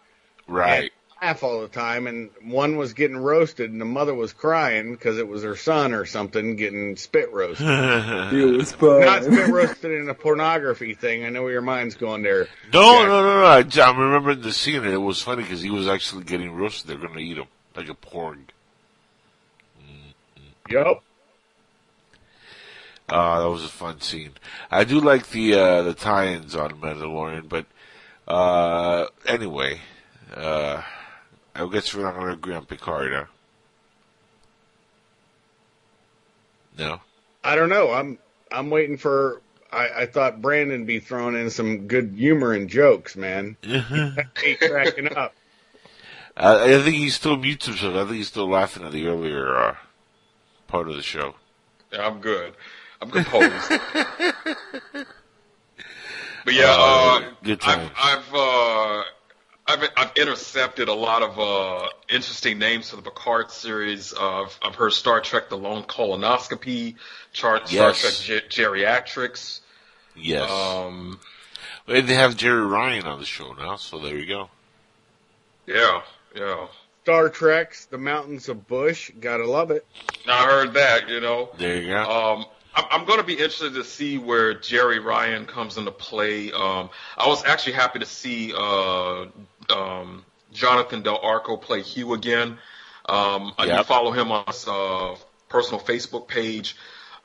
Right.
Laugh all the time, and one was getting roasted, and the mother was crying because it was her son or something getting spit roasted.
It was fun.
Not spit roasted in a pornography thing. I know where your mind's going there.
No,
Yeah.
no, no, no. I, I remember the scene, and it was funny because he was actually getting roasted. They're going to eat him like a porg.
Yep.
Uh, that was a fun scene. I do like the uh, the tie-ins on Mandalorian, but uh, anyway, uh, I guess we're not going to agree on Picard, huh? No.
I don't know. I'm I'm waiting for. I, I thought Brandon be throwing in some good humor and jokes, man. Ain't cracking up.
I, I think he still mutes himself. I think he's still laughing at the earlier uh, part of the show.
Yeah, I'm good. I'm composed. but yeah,
Uh,
uh,
good
I've. I've, uh, I've I've intercepted a lot of uh, interesting names for the Picard series. Uh, I've, I've heard Star Trek: The Lone Colonoscopy, Char-
Yes.
Star Trek Ge- Geriatrics.
Yes.
Um,
Well, they have Jeri Ryan on the show now, so there you go.
yeah, yeah.
Star Trek's The Mountains of Bush. Gotta love it.
I heard that. You know.
There you go.
Um, I'm, I'm going to be interested to see where Jeri Ryan comes into play. Um, I was actually happy to see uh, um, Jonathan Del Arco play Hugh again. Um, I do follow him on his uh, personal Facebook page.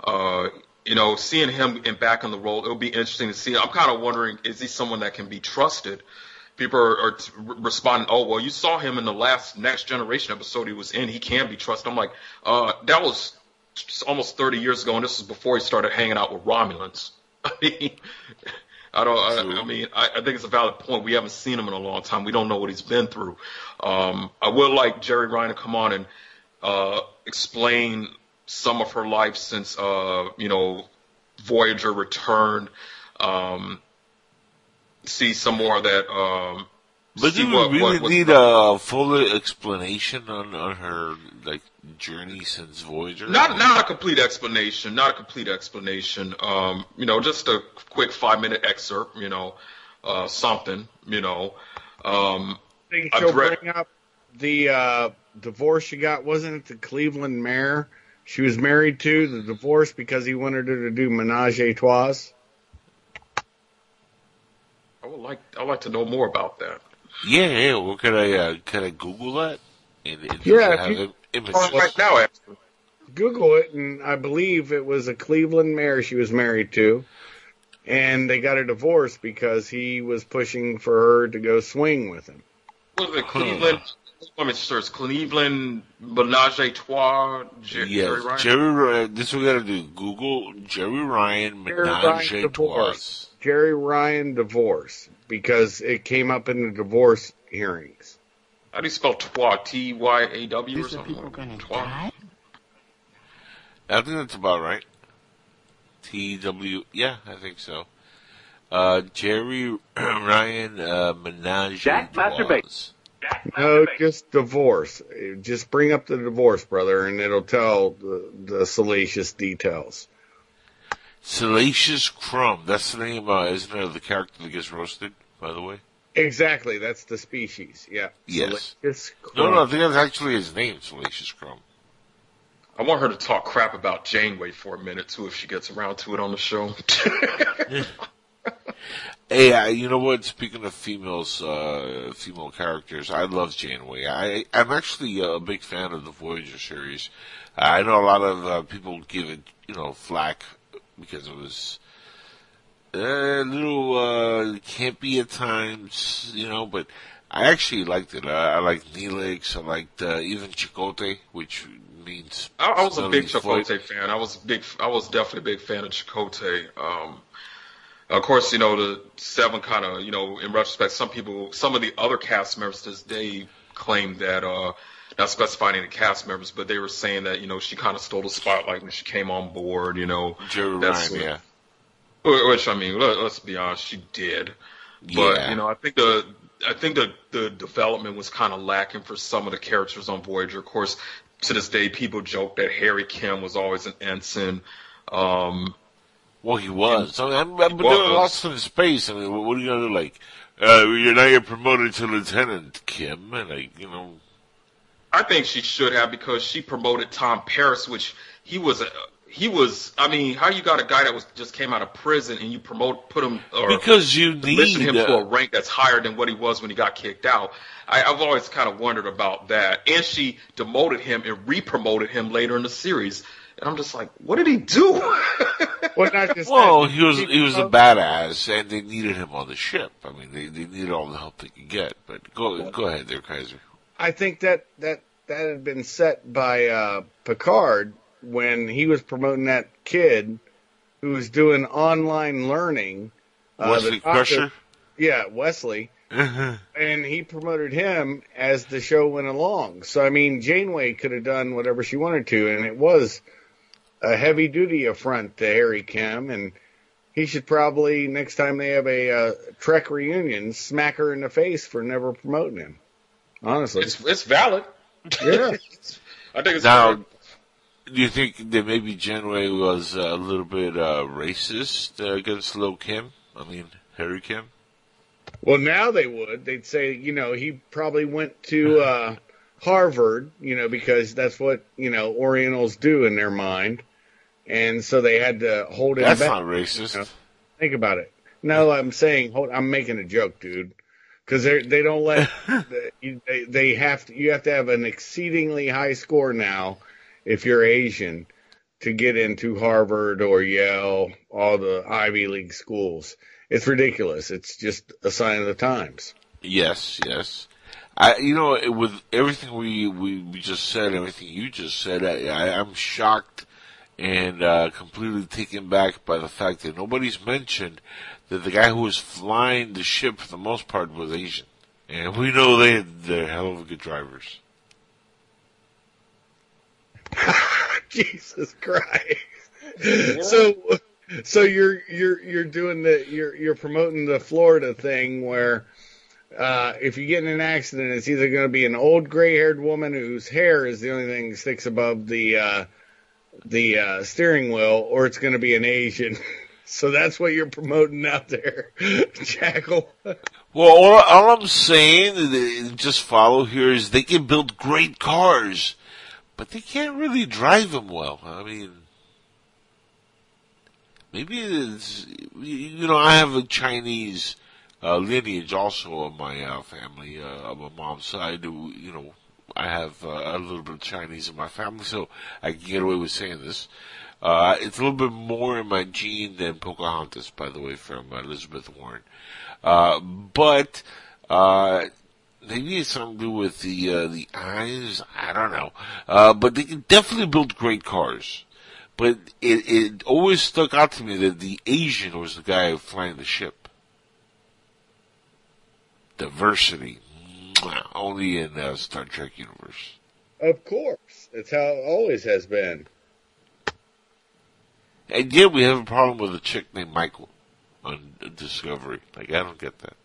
Uh, you know, seeing him in back in the role, it'll be interesting to see. I'm kind of wondering, is he someone that can be trusted? People are, are responding, oh, well, you saw him in the last Next Generation episode he was in. He can be trusted. I'm like, uh, that was almost 30 years ago, and this was before he started hanging out with Romulans. I mean, I don't. I, I mean, I, I think it's a valid point. We haven't seen him in a long time. We don't know what he's been through. Um, I would like Jeri Ryan to come on and uh, explain some of her life since uh, you know Voyager returned. Um, see some more of that. Um,
But do we
what-
really
what-
need a fuller explanation on, on her like journey since Voyager?
Not not a complete explanation, not a complete explanation. Um, you know, just a quick five minute excerpt. You know, uh, something. You know, um,
think
I've
she'll
read-
bring up the uh, divorce she got. Wasn't it the Cleveland mayor she was married to? The divorce because he wanted her to do menage a trois.
I would like I'd like to know more about that.
Yeah, yeah. Well, could I uh, could I Google that? And, and
Yeah, if you-
im- images?
Oh, right now, actually.
Google it, and I believe it was a Cleveland mayor she was married to, and they got a divorce because he was pushing for her to go swing with him.
What is it, Cleveland? Let me search Cleveland Menage a Trois. Jer-
Yes,
Jeri Ryan?
Jeri Ryan. This we gotta do. Google Jeri Ryan
Jeri
Menage a. Trois.
Jeri Ryan divorce because it came up in the divorce hearings.
How do you spell Trois? T Y A W or
Is the
something?
people gonna
Trois.
die?
I think that's about right. T W. Yeah, I think so. Uh, Jeri Ryan uh, Menage
Jack
a Trois.
No, just divorce. Just bring up the divorce, brother, and it'll tell the, the salacious details.
Salacious Crumb. That's the name, uh, isn't it, of the character that gets roasted, by the way?
Exactly, that's the species. Yeah.
Yes.
Salacious
No, no, I think that's actually his name, Salacious Crumb.
I want her to talk crap about Janeway for a minute too, if she gets around to it on the show.
Hey, I, you know what? Speaking of females, uh, female characters, I love Janeway. I, I'm actually a big fan of the Voyager series. I know a lot of uh, people give it, you know, flack because it was uh, a little uh, campy at times, you know, but I actually liked it. I, I liked Neelix. I liked uh, even Chakotay, which means
I, I was a big
foot.
Fan. I was big. I was definitely a big fan of Chakotay. Um, of course, you know the seven kind of, you know, in retrospect, some people, some of the other cast members to this day claim that, uh, not specifying any cast members, but they were saying that, you know, she kind of stole the spotlight when she came on board, you know.
Jeri
That's
Ryan, yeah.
Wh- Which I mean, let, let's be honest, she did. But
Yeah.
you know, I think the I think the the development was kind of lacking for some of the characters on Voyager. Of course, to this day, people joke that Harry Kim was always an ensign. Um,
Well, he was. I mean, I- but they
was.
were lost in space. I mean, what are you gonna do? Like, Uh, you're now you're promoted to lieutenant, Kim, and like you know,
I think she should have because she promoted Tom Paris, which he was a he was. I mean, how you got a guy that was just came out of prison and you promote put him or
because you
position
need
him to a rank that's higher than what he was when he got kicked out. I, I've always kind of wondered about that. And she demoted him and re-promoted him later in the series. And I'm just like, what did he do?
Well, not just
Well,
that,
he was he was a badass, and they needed him on the ship. I mean, they they needed all the help they could get. But go go ahead, there, Kaiser.
I think that that that had been set by uh, Picard when he was promoting that kid who was doing online learning. Uh,
Wesley
doctor-
Crusher.
Yeah, Wesley. and he promoted him as the show went along. So I mean, Janeway could have done whatever she wanted to, and it was a heavy duty affront to Harry Kim, and he should probably next time they have a uh, Trek reunion, smack her in the face for never promoting him. Honestly,
it's it's valid.
yeah.
I think it's
Now,
valid.
Do you think that maybe Janeway was uh, a little bit uh, racist uh, against Lo Kim? I mean, Harry Kim.
Well, now they would. They'd say, you know, he probably went to uh, Harvard, you know, because that's what you know Orientals do in their mind, and so they had to hold him
That's
back.
not racist.
Yeah. Think about it. No, I'm saying, hold, I'm making a joke, dude, because they they don't let they they have to you have to have an exceedingly high score now if you're Asian to get into Harvard or Yale, all the Ivy League schools. It's ridiculous. It's just a sign of the times.
Yes, yes. I, you know, with everything we, we, we just said, everything you just said, I, I'm shocked and uh, completely taken back by the fact that nobody's mentioned that the guy who was flying the ship for the most part was Asian. And we know they, they're hell of good drivers.
Jesus Christ. So so you're you're you're doing the you're you're promoting the Florida thing where uh if you get in an accident it's either going to be an old gray-haired woman whose hair is the only thing that sticks above the uh the uh steering wheel or it's going to be an Asian. So that's what you're promoting out there, Jackal.
Well, all, all I'm saying, uh, just follow here, is they can build great cars, but they can't really drive them well. I mean, maybe it's, you know, I have a Chinese uh, lineage also of my uh, family, uh, of my mom's side. who, You know, I have uh, a little bit of Chinese in my family, so I can get away with saying this. Uh, it's a little bit more in my gene than Pocahontas, by the way, from Elizabeth Warren. Uh, but, uh, maybe it's something to do with the, uh, the eyes. I don't know. Uh, but they definitely build great cars. But it, it always stuck out to me that the Asian was the guy flying the ship. Diversity. Only in uh, Star Trek universe.
Of course. It's how it always has been.
And yet we have a problem with a chick named Michael on Discovery. Like, I don't get that.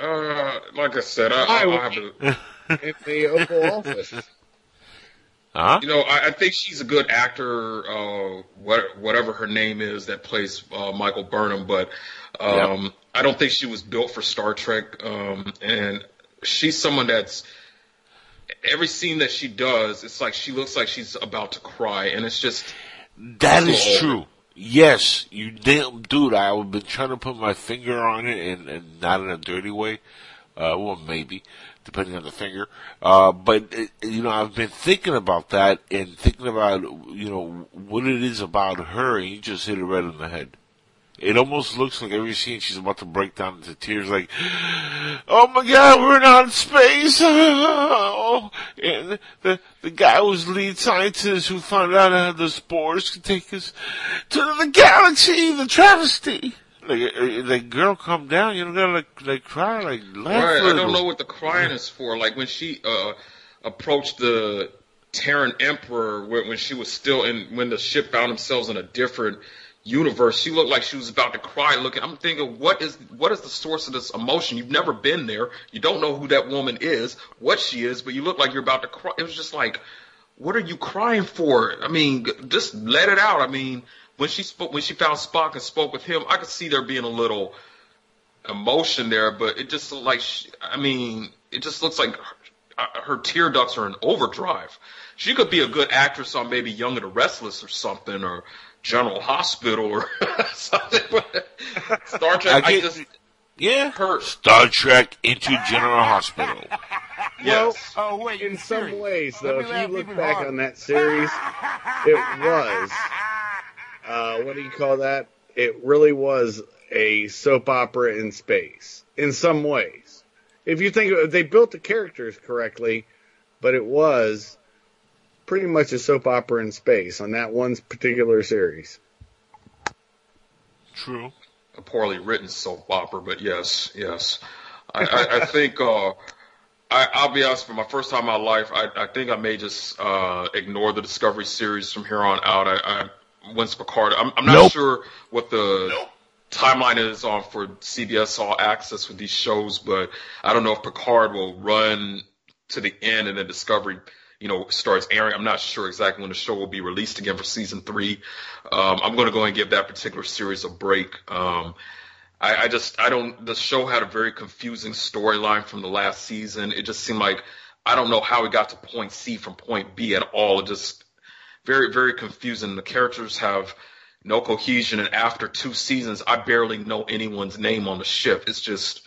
Uh, like I said, I,
Why
I, I have a,
In the Oval Office.
Huh?
you know, I, I think she's a good actor, uh, what, whatever her name is that plays uh, Michael Burnham, but um, I don't think she was built for Star Trek. Um, and she's someone that's every scene that she does, it's like she looks like she's about to cry, and it's just
That is
So-
true. Yes, you damn dude. I've been trying to put my finger on it, and, and not in a dirty way. Uh, well, maybe depending on the finger. Uh, but uh, you know, I've been thinking about that and thinking about you know what it is about her, and you just hit it right on the head. It almost looks like every scene she's about to break down into tears, like, "Oh my God, we're not in space!" Oh, and the the guy who's lead scientist who found out how the spores could take us to the galaxy, the travesty. Like, uh, like, girl, calm down. You don't gotta like, like cry, like laugh.
Right, I don't know what the crying is for. Like when she uh approached the Terran Emperor when, when she was still in when the ship found themselves in a different universe, she looked like she was about to cry looking I'm thinking what is what is the source of this emotion? You've never been there. You don't know who that woman is, what she is, but you look like you're about to cry. It was just like what are you crying for? I mean, just let it out. I mean, when she spoke, when she found Spock and spoke with him, I could see there being a little emotion there, but it just like, she, I mean, it just looks like her, uh, her tear ducts are in overdrive. She could be a good actress on maybe Young and the Restless or something, or General Hospital or something. But Star Trek, I,
I
just
Yeah.
her.
Star Trek into General Hospital.
Yes.
Oh wait,
In some
serious.
ways, though, if you look back
harder.
on that series, it was, uh, what do you call that? It really was a soap opera in space, in some ways. If you think, they built the characters correctly, but it was pretty much a soap opera in space on that one particular series.
True.
a poorly written soap opera, but yes, yes. I, I, I think uh, I, I'll be honest. For my first time in my life, I, I think I may just uh, ignore the Discovery series from here on out. I, I once Picard. I'm, I'm not
Nope.
sure what the timeline is on for CBS All Access with these shows, but I don't know if Picard will run to the end and then Discovery. You know, starts airing. I'm not sure exactly when the show will be released again for season three. Um, I'm going to go and give that particular series a break. Um, I, I just I don't. The show had a very confusing storyline from the last season. It just seemed like I don't know how it got to point C from point B at all. It just very very confusing. The characters have no cohesion, and after two seasons, I barely know anyone's name on the ship. It's just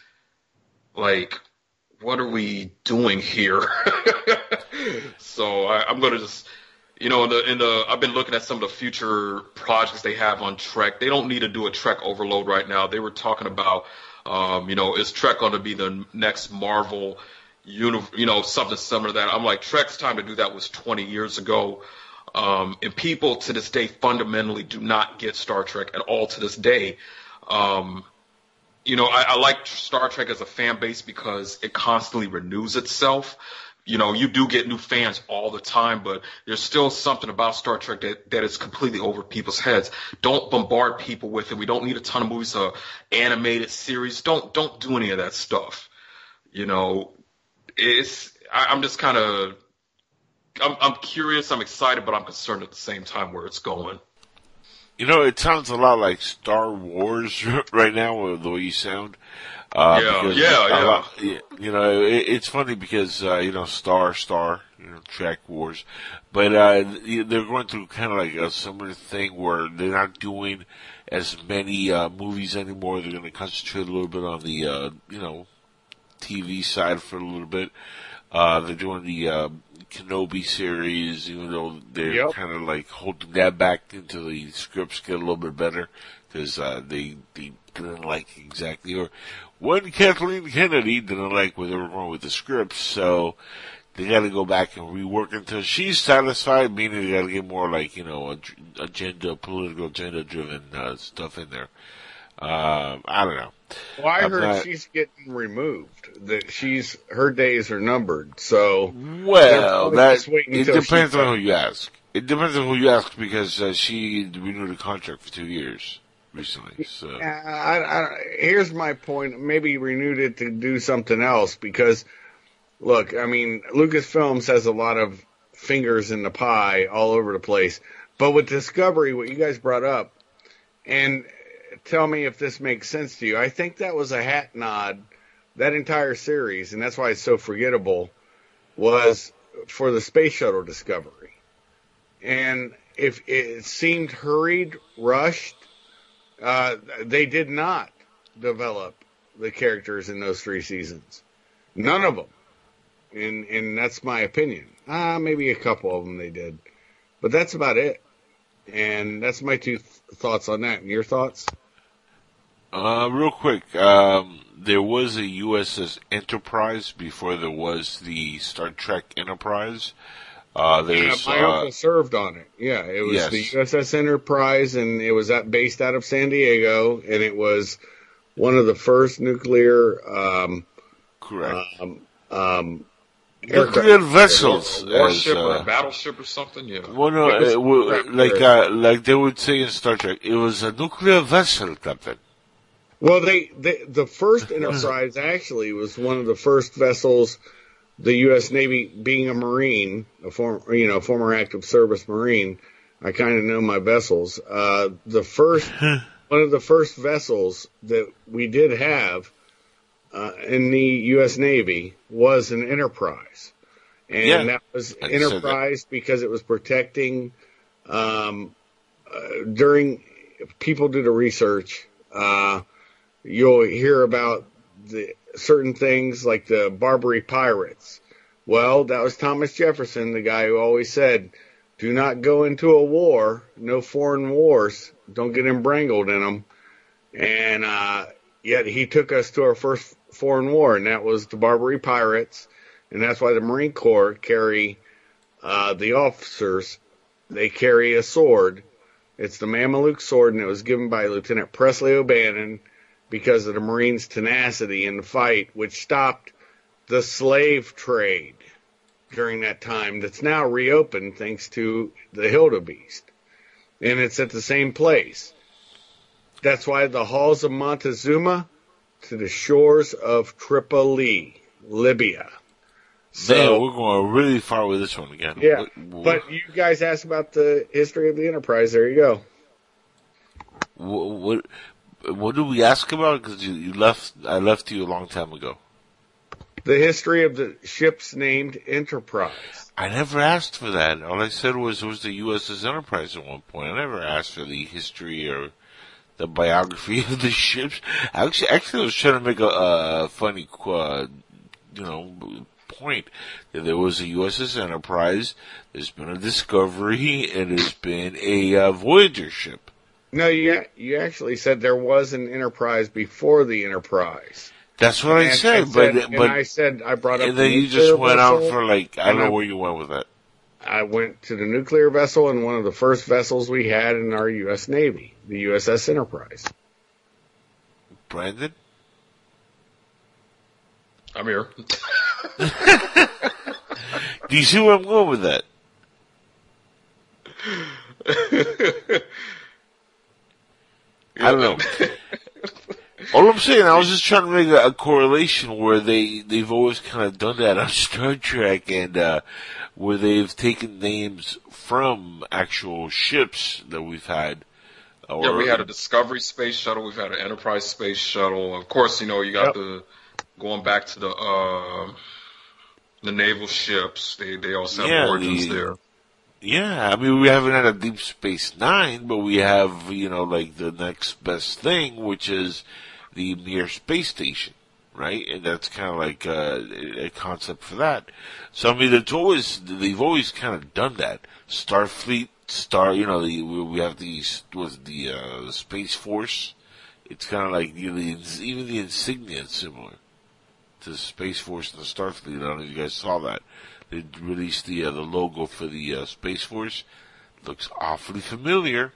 like, what are we doing here? so I, I'm gonna just you know, in the, in the, I've been looking at some of the future projects they have on Trek. They don't need to do a Trek overload right now. They were talking about, um, you know, is Trek going to be the next Marvel, uni- you know, something similar to that. I'm like, Trek's time to do that was 20 years ago. Um, and people to this day fundamentally do not get Star Trek at all to this day. Um, you know, I, I like Star Trek as a fan base because it constantly renews itself. You know, you do get new fans all the time, but there's still something about Star Trek that, that is completely over people's heads. Don't bombard people with it. We don't need a ton of movies, uh, animated series. Don't, don't do any of that stuff. You know, it's, I, I'm just kind of, I'm, I'm curious, I'm excited, but I'm concerned at the same time where it's going.
You know, it sounds a lot like Star Wars right now, with the way you sound. Uh,
Yeah, yeah, yeah.
lot- you know, it, it's funny because, uh, you know, Star, Star, you know, Trek Wars, but, uh, they're going through kind of like a similar thing where they're not doing as many, uh, movies anymore. They're going to concentrate a little bit on the, uh, you know, TV side for a little bit. Uh, they're doing the, uh, Kenobi series, even though they're
Yep.
kind of like holding that back until the scripts get a little bit better because uh, they they didn't like exactly or one Kathleen Kennedy didn't like what they were going with the scripts, so they got to go back and rework until she's satisfied. Meaning they got to get more like you know ag- agenda, political agenda driven uh, stuff in there. Um, I don't know.
Well, I
I'm
heard
not-
she's getting removed. That she's her days are numbered. So
Well,
probably
that it depends on who you ask. It depends on who you ask because uh, she renewed a contract for two years recently. So
Uh, I, I, here's my point. Maybe renewed it to do something else because, look, I mean, Lucasfilms has a lot of fingers in the pie all over the place. But with Discovery, what you guys brought up, and tell me if this makes sense to you. I think that was a hat nod. That entire series, and that's why it's so forgettable, was for the space shuttle Discovery. And if it seemed hurried, rushed, uh, they did not develop the characters in those three seasons. None of them. And, and that's my opinion. Ah, maybe a couple of them they did. But that's about it. And that's my two th- thoughts on that. And your thoughts?
Uh, real quick, um, there was a USS Enterprise before there was the Star Trek Enterprise. Uh,
Yeah, my
uh,
uncle served on it. Yeah, it was
Yes.
the USS Enterprise, and it was at, based out of San Diego, and it was one of the first nuclear um,
correct.
um, um,
Nuclear vessels.
A
as,
warship or
uh,
a battleship or something. Yeah.
well, no,
was-
uh, like, uh, like they would say in Star Trek, it was a nuclear vessel, Captain.
Well, they, they the first Enterprise actually was one of the first vessels the U.S. Navy, being a Marine, a former you know former active service Marine, I kind of know my vessels. Uh, the first, one of the first vessels that we did have uh, in the U.S. Navy was an Enterprise, and
Yeah,
that was
I said that.
Enterprise because it was protecting. Um, uh, during people do the research, uh, you'll hear about the certain things like the Barbary pirates. Well, that was Thomas Jefferson, the guy who always said, "Do not go into a war, no foreign wars. Don't get embrangled in them." And uh, yet he took us to our first foreign war, and that was the Barbary pirates, and that's why the Marine Corps carry uh, the officers. They carry a sword. It's the Mameluke sword, and it was given by Lieutenant Presley O'Bannon because of the Marines' tenacity in the fight, which stopped the slave trade during that time. That's now reopened thanks to the Hildebeest, and it's at the same place. That's why the halls of Montezuma to the shores of Tripoli, Libya.
Man, we're going really far with this one again.
Yeah, but you guys asked about the history of the Enterprise. There you go.
what, what, did we ask about? Because you, you left, I left you a long time ago.
The history of the ships named Enterprise.
I never asked for that. All I said was it was the USS Enterprise at one point. I never asked for the history or the biography of the ships. Actually, actually, I was trying to make a, a funny, uh, you know, point that there was a USS Enterprise. There's been a Discovery, and there's been a uh, Voyager ship.
No, you you actually said there was an Enterprise before the Enterprise.
That's what I said,
I
but
said-
but
and I said I brought up.
and
the
then you just went out for like I don't know
I-
where you went with that.
I went to the nuclear vessel and one of the first vessels we had in our U.S. Navy, the USS Enterprise.
Brandon,
I'm here.
do you see where I'm going with that? I don't know. All I'm saying, I was just trying to make a, a correlation where they they've always kind of done that on Star Trek, and uh, where they've taken names from actual ships that we've had. Or,
Yeah, we had a Discovery space shuttle. We've had an Enterprise space shuttle. Of course, you know you got
Yep.
the going back to the uh, the naval ships. They they all have
Yeah,
origins
the-
there.
Yeah, I mean, we haven't had a Deep Space Nine, but we have, you know, like the next best thing, which is the Mir Space Station, right? And that's kind of like uh, a concept for that. So, I mean, it's always, they've always kind of done that. Starfleet, Star, you know, the, we have the, was the, uh, Space Force. It's kind of like, you know, the, even the insignia is similar to the Space Force and the Starfleet. I don't know if you guys saw that. They released the uh, the logo for the uh, Space Force. Looks awfully familiar,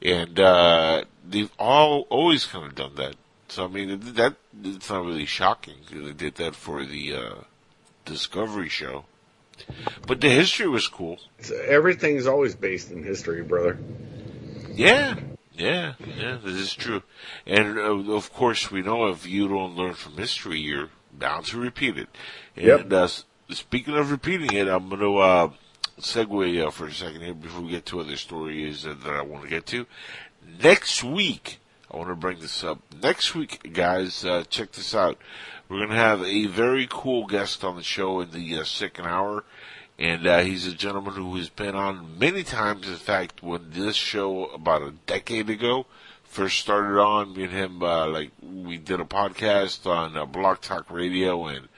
and uh, they've all always kind of done that. So I mean, that it's not really shocking. They did that for the uh, Discovery show, but the history was cool.
It's, everything's always based in history, brother.
Yeah, yeah, yeah. This is true, and uh, of course, we know if you don't learn from history, you're bound to repeat it. And
Yep.
uh, speaking of repeating it, I'm going to uh, segue uh, for a second here before we get to other stories uh, that I want to get to. Next week, I want to bring this up. Next week, guys, uh, check this out. We're going to have a very cool guest on the show in the uh, second hour. And uh, he's a gentleman who has been on many times. In fact, when this show about a decade ago first started on, me and him, uh, like we did a podcast on uh, Blog Talk Radio, and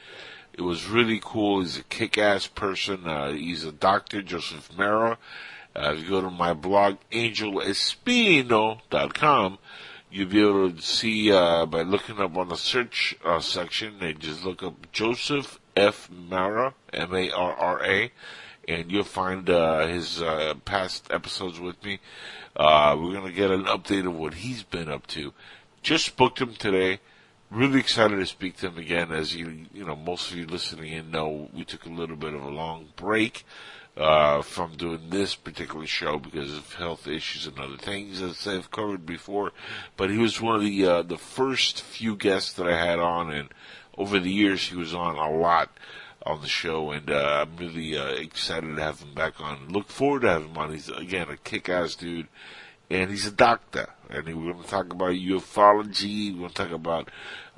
it was really cool. He's a kick-ass person. Uh, he's a doctor, Joseph Marra. Uh, if you go to my blog, angelespino.com, you'll be able to see uh, by looking up on the search uh, section and just look up Joseph F. Marra, M-A-R-R-A, and you'll find uh, his uh, past episodes with me. Uh, we're gonna get an update of what he's been up to. Just booked him today. Really excited to speak to him again. As you, you know, most of you listening in know, we took a little bit of a long break uh, from doing this particular show because of health issues and other things as I've covered before. But he was one of the uh, the first few guests that I had on, and over the years he was on a lot. on the show, and uh, I'm really uh, excited to have him back on. Look forward to having him on. He's again a kick-ass dude, and he's a doctor. And we're going to talk about ufology. We're going to talk about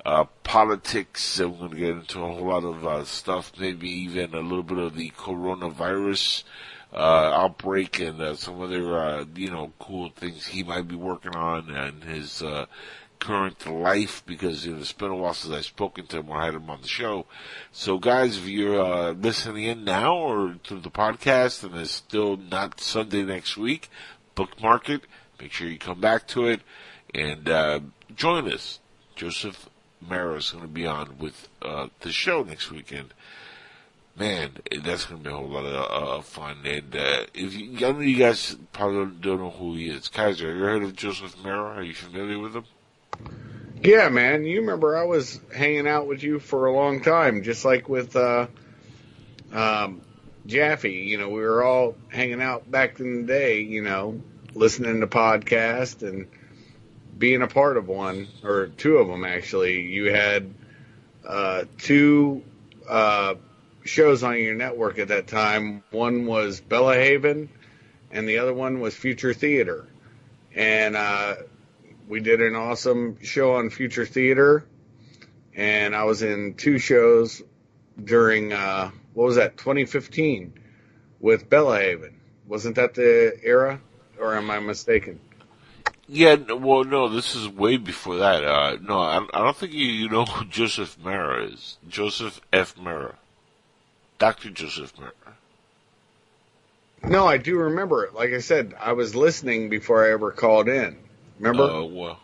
uh, politics, and we're going to get into a whole lot of uh, stuff. Maybe even a little bit of the coronavirus uh, outbreak and uh, some other uh, you know cool things he might be working on and his uh, current life because you know, it's been a while since I've spoken to him or had him on the show. So guys, if you're uh, listening in now or to the podcast and it's still not Sunday next week, bookmark it. Make sure you come back to it and uh, join us. Joseph Marra is going to be on with uh, the show next weekend. Man, that's going to be a whole lot of uh, fun. And uh, if you, I know you guys probably don't know who he is. Kaiser, have you heard of Joseph Marra? Are you familiar with him?
Yeah, man. You remember I was hanging out with you for a long time, just like with uh, um, Jaffe. You know, we were all hanging out back in the day. You know, listening to podcasts and being a part of one or two of them. Actually, you had uh, two uh, shows on your network at that time. One was Bella Haven, and the other one was Future Theater. And uh, we did an awesome show on Future Theater, and I was in two shows during uh, what was that 2015 with Bella Haven. Wasn't that the era, or am I mistaken?
Yeah, well, no, this is way before that. Uh, no, I, I don't think you, you know who Joseph Marra is. Joseph F. Marra. Dr. Joseph Marra.
No, I do remember it. Like I said, I was listening before I ever called in. Remember?
Uh, well,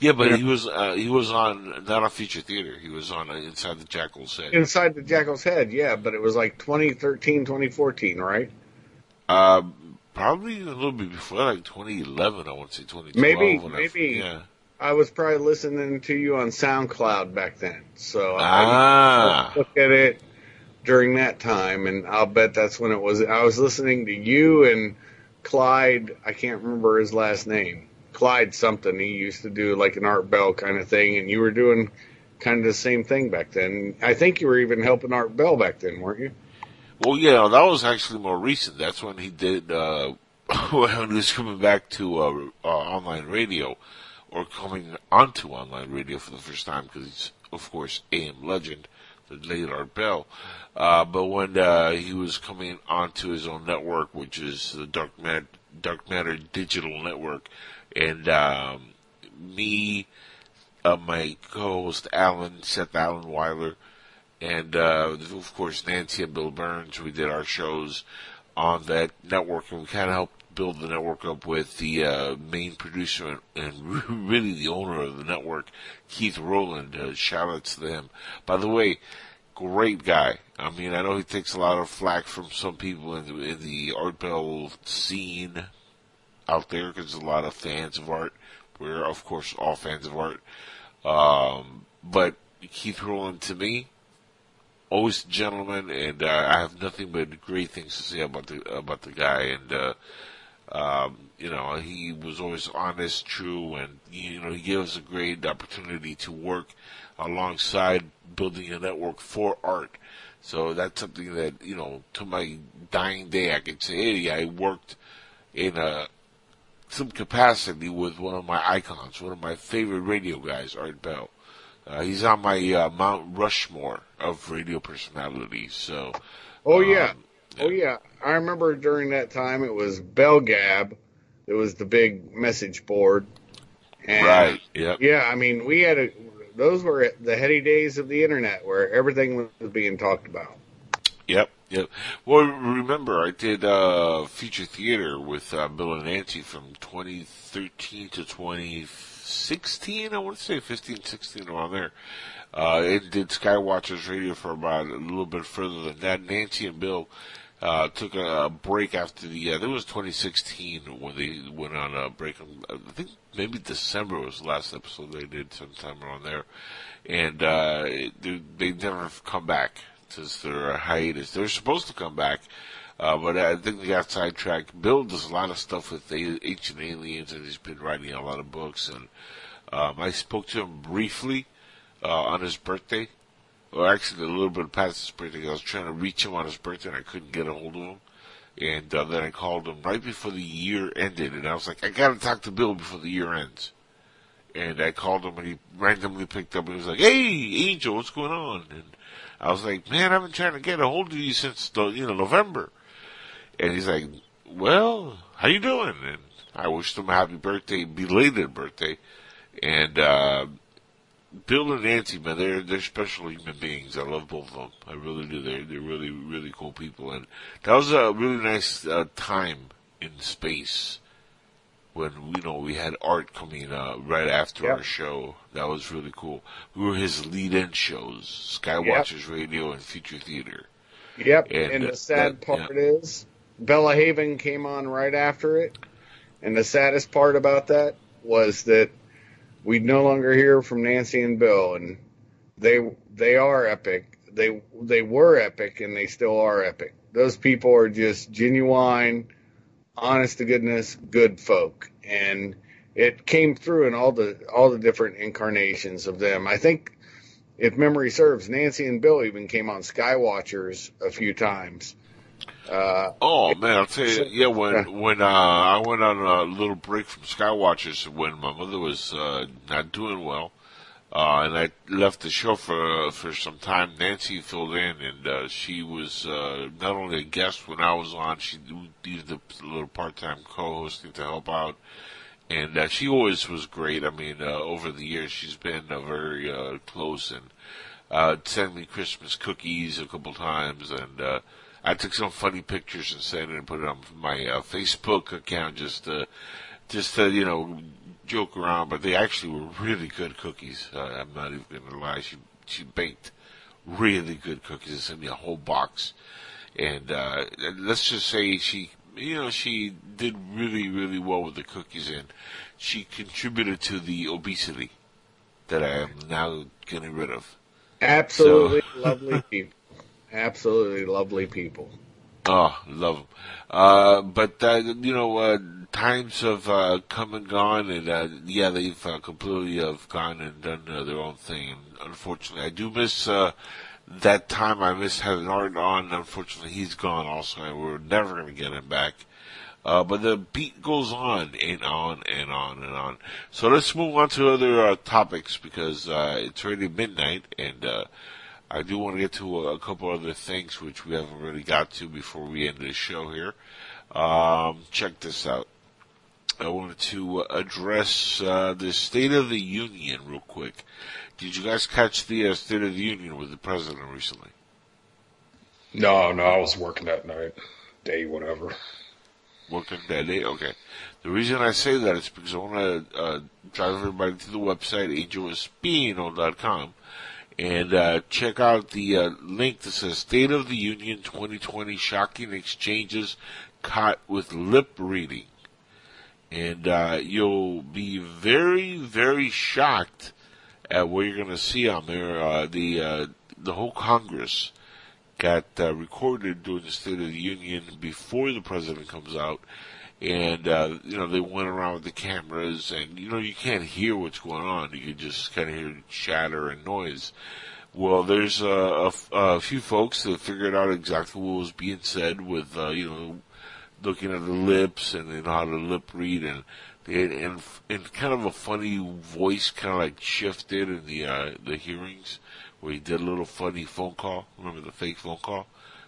yeah, but he was uh, he was on not on Future Theater. He was on uh, Inside the Jackal's Head.
Inside the Jackal's Head, yeah, but it was like 2013, 2014, right?
Uh, probably a little bit before, like 2011. I want to say 2012.
Maybe,
when I-
maybe.
yeah.
I was probably listening to you on SoundCloud back then, so
Ah.
I look at it during that time, and I'll bet that's when it was. I was listening to you and Clyde. I can't remember his last name. Clyde something. He used to do like an Art Bell kind of thing, and you were doing kind of the same thing back then. I think you were even helping Art Bell back then, weren't you?
Well, yeah, that was actually more recent. That's when he did, uh, when he was coming back to, uh, uh, online radio, or coming onto online radio for the first time, because he's, of course, AM legend, the late Art Bell. Uh, but when, uh, he was coming onto his own network, which is the Dark Matter, Dark Matter Digital Network, and, um, me, uh, my co-host Alan, Seth Allen Weiler, and uh, of course Nancy and Bill Burns. We did our shows on that network, and we kind of helped build the network up with the uh, main producer and, and really the owner of the network, Keith Rowland. Uh, shout outs to him. By the way, great guy. I mean, I know he takes a lot of flack from some people in the, in the Art Bell scene out there because a lot of fans of art. We're of course all fans of art. Um, but Keith Rowland to me, always a gentleman, and uh, I have nothing but great things to say about the about the guy. And uh, um, you know, he was always honest, true, and you know, he gave us a great opportunity to work alongside building a network for art. So that's something that you know, to my dying day, I could say, hey, I worked in a some capacity with one of my icons, one of my favorite radio guys, Art Bell. Uh, he's on my uh, Mount Rushmore of radio personalities. So,
Oh yeah,
Um,
oh yeah. I remember during that time it was Bell Gab. It was the big message board. And
right, yep,
Yeah, I mean, we had a. Those were the heady days of the internet where everything was being talked about.
yep, yep. Well, remember, I did uh, Future Theater with uh, Bill and Nancy from 2013 to 2016. I want to say 15, 16 around there. Uh, and did Skywatchers Radio for about a little bit further than that. Nancy and Bill uh, took a, a break after the, uh, it was 2016 when they went on a break. I think maybe December was the last episode they did sometime around there. And, uh, they, they never come back since their hiatus. They're supposed to come back. Uh, but I think they got sidetracked. Bill does a lot of stuff with ancient aliens and he's been writing a lot of books and, um, I spoke to him briefly, uh, on his birthday or actually a little bit past his birthday. I was trying to reach him on his birthday, and I couldn't get a hold of him. And uh, then I called him right before the year ended, and I was like, I got to talk to Bill before the year ends. And I called him, and he randomly picked up, and he was like, "Hey, Angel, what's going on?" And I was like, "Man, I've been trying to get a hold of you since the, you know November." And he's like, "Well, how you doing?" And I wished him a happy birthday, belated birthday. And uh, Bill and Nancy, man, they're they're special human beings. I love both of them. I really do. They're they're really really cool people, and that was a really nice uh, time in space when you know we had art coming uh, right after
Yep.
our show. That was really cool. We were his lead-in shows, Skywatchers Radio and Future Theater.
Yep.
And
And, the sad
that-
part is Bella Haven came on right after it. And the saddest part about that was that we'd no longer hear from Nancy and Bill and they they are epic. They they were epic and they still are epic. Those people are just genuine, honest to goodness, good folk. And it came through in all the all the different incarnations of them. I think if memory serves, Nancy and Bill even came on Skywatchers a few times. Uh,
Oh man, I'll tell you, yeah, when when uh, I went on a little break from Skywatchers when my mother was uh, not doing well, uh, and I left the show for for some time. Nancy filled in, and uh, she was uh, not only a guest when I was on, she did the little part time co-hosting to help out, and uh, she always was great. I mean, uh, over the years, she's been uh, very uh, close and uh, sent me Christmas cookies a couple times, and uh, I took some funny pictures and sent it and put it on my uh, Facebook account just to, just to, you know, joke around. But they actually were really good cookies. Uh, I'm not even gonna lie. She she baked really good cookies and sent me a whole box. And uh, let's just say she, you know, she did really really well with the cookies, and she contributed to the obesity that I am now getting rid of.
absolutely lovely people. Absolutely lovely people.
Oh, love them. Uh, but, uh, you know, uh, times have, uh, come and gone and, uh, yeah, they've, uh, completely have gone and done their own thing. Unfortunately, I do miss, that time I miss having Art on. Unfortunately, he's gone also and we're never gonna get him back. But the beat goes on and on and on and on. So let's move on to other, topics because, it's already midnight and, I do want to get to a, a couple other things which we haven't really got to before we end the show here. Um, check this out. I wanted to address uh, the State of the Union real quick. Did you guys catch the uh, State of the Union with the president recently?
No, no, I was working that night, day, whatever.
Working that day? Okay. The reason I say that is because I want to uh, drive everybody to the website, angelespino.com, and uh, check out the uh, link that says State of the Union 2020 Shocking Exchanges Caught with Lip Reading. And uh, you'll be very, very shocked at what you're going to see on there. Uh, the uh, the whole Congress got uh, recorded during the State of the Union before the president comes out, and uh, you know they went around with the cameras, and you know you can't hear what's going on. You can just kind of hear chatter and noise. Well, there's uh, a, few folks that figured out exactly what was being said with uh, you know looking at the lips and they know how to lip read and they and and kind of a funny voice kind of like shifted in the uh, the hearings where he did a little funny phone call. Remember the fake phone call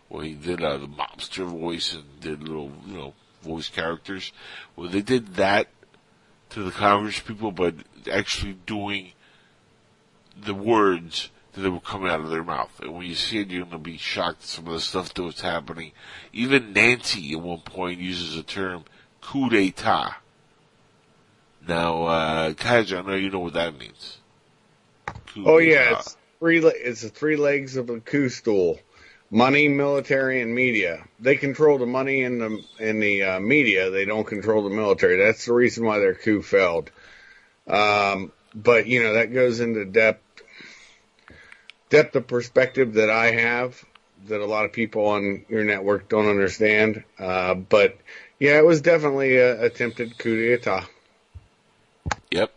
where he did uh, the mobster voice and did a little you know voice characters. Well, they did that to the Congress people, but actually doing the words that were coming out of their mouth. And when you see it, you're going to be shocked at some of the stuff that was happening. Even Nancy at one point uses the term coup d'etat. Now, uh, Kaj, I know you know what that means. Coup
Oh yeah, it's three. le- It's the three legs of a coup stool: money, military, and media. They control the money in the in the uh, media. They don't control the military. That's the reason why their coup failed. Um, but you know that goes into depth depth of perspective that I have that a lot of people on your network don't understand. Uh, but yeah, it was definitely a attempted coup d'etat.
Yep.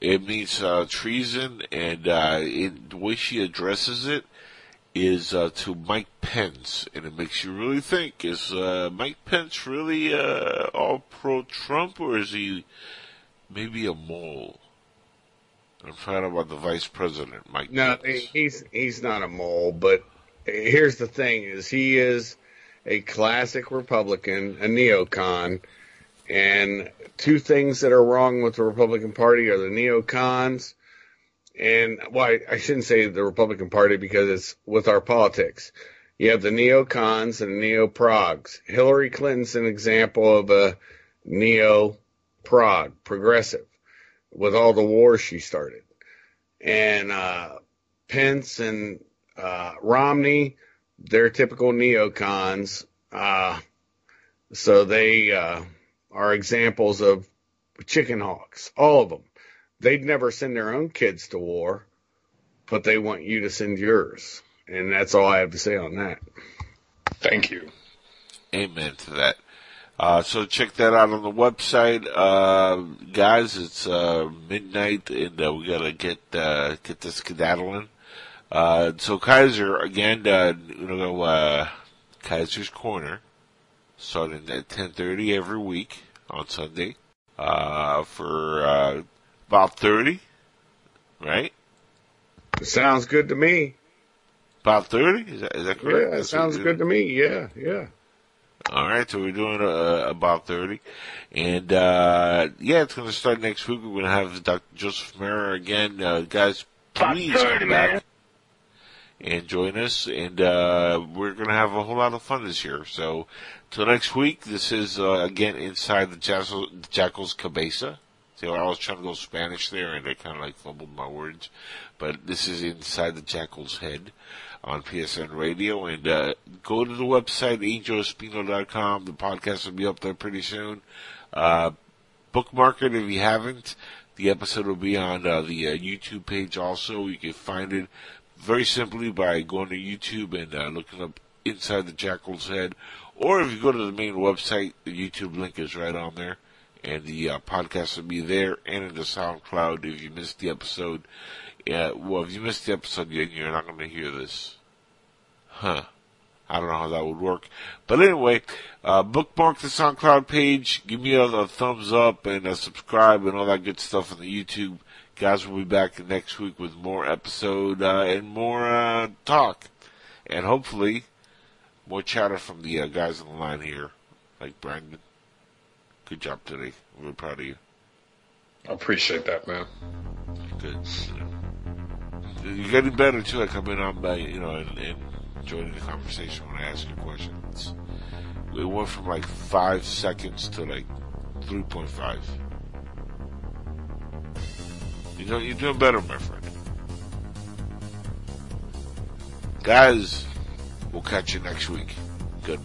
It means uh, treason, and uh, it, the way she addresses it is uh, to Mike Pence, and it makes you really think: Is uh, Mike Pence really uh, all pro-Trump, or is he maybe a mole? I'm talking about the vice president, Mike.
No,
Pence.
he's he's not a mole, but here's the thing: is he is a classic Republican, a neocon, and two things that are wrong with the Republican Party are the neocons, and well, I, shouldn't say the Republican Party because it's with our politics. You have the neocons and neo-progs. Hillary Clinton's an example of a neo-prog, progressive, with all the wars she started. And uh, Pence and uh, Romney, they're typical neocons. Uh, so they uh, are examples of chicken hawks, all of them. They'd never send their own kids to war, but they want you to send yours. And that's all I have to say on that.
Thank you.
Amen to that. Uh, so check that out on the website, uh, guys. It's uh, midnight, and uh, we gotta get uh, get this skedaddling. Uh, so Kaiser again, uh, you know, uh, Kaiser's Corner, starting at ten thirty every week on Sunday, uh, for uh, about thirty, right?
Sounds good to me.
About thirty? Is that is that correct?
Yeah, it
That's
sounds good to me. Yeah, yeah.
All right, so we're doing uh, about 30. And, uh, yeah, it's going to start next week. We're going to have Dr. Joseph Marra again. Uh, guys, please come back and join us. And, uh, we're going to have a whole lot of fun this year. So, till next week, this is, uh, again, inside the Jackal, Jackal's Cabeza. I was trying to go Spanish there and I kind of like fumbled my words. But this is inside the Jackal's head on PSN Radio. And uh, go to the website, angelespino.com. The podcast will be up there pretty soon. Uh, bookmark it if you haven't. The episode will be on uh, the uh, YouTube page also. You can find it very simply by going to YouTube and uh, looking up Inside the Jackal's Head. Or if you go to the main website, the YouTube link is right on there. And the uh, podcast will be there and in the SoundCloud if you missed the episode. Well, if you missed the episode, you're not going to hear this. Huh. I don't know how that would work. But anyway, uh, bookmark the SoundCloud page, give me a, a thumbs up and a subscribe and all that good stuff on the YouTube. Guys, we'll be back next week with more episode, uh, and more, uh, talk. And hopefully, more chatter from the uh, guys on the line here, like Brandon. Good job today. We're proud of you.
I appreciate that, man.
Good. You're getting better too. I come in on by you know and, and joining the conversation when I ask you questions. It went from like five seconds to like three point five. You know you're doing better, my friend. Guys, we'll catch you next week. Good.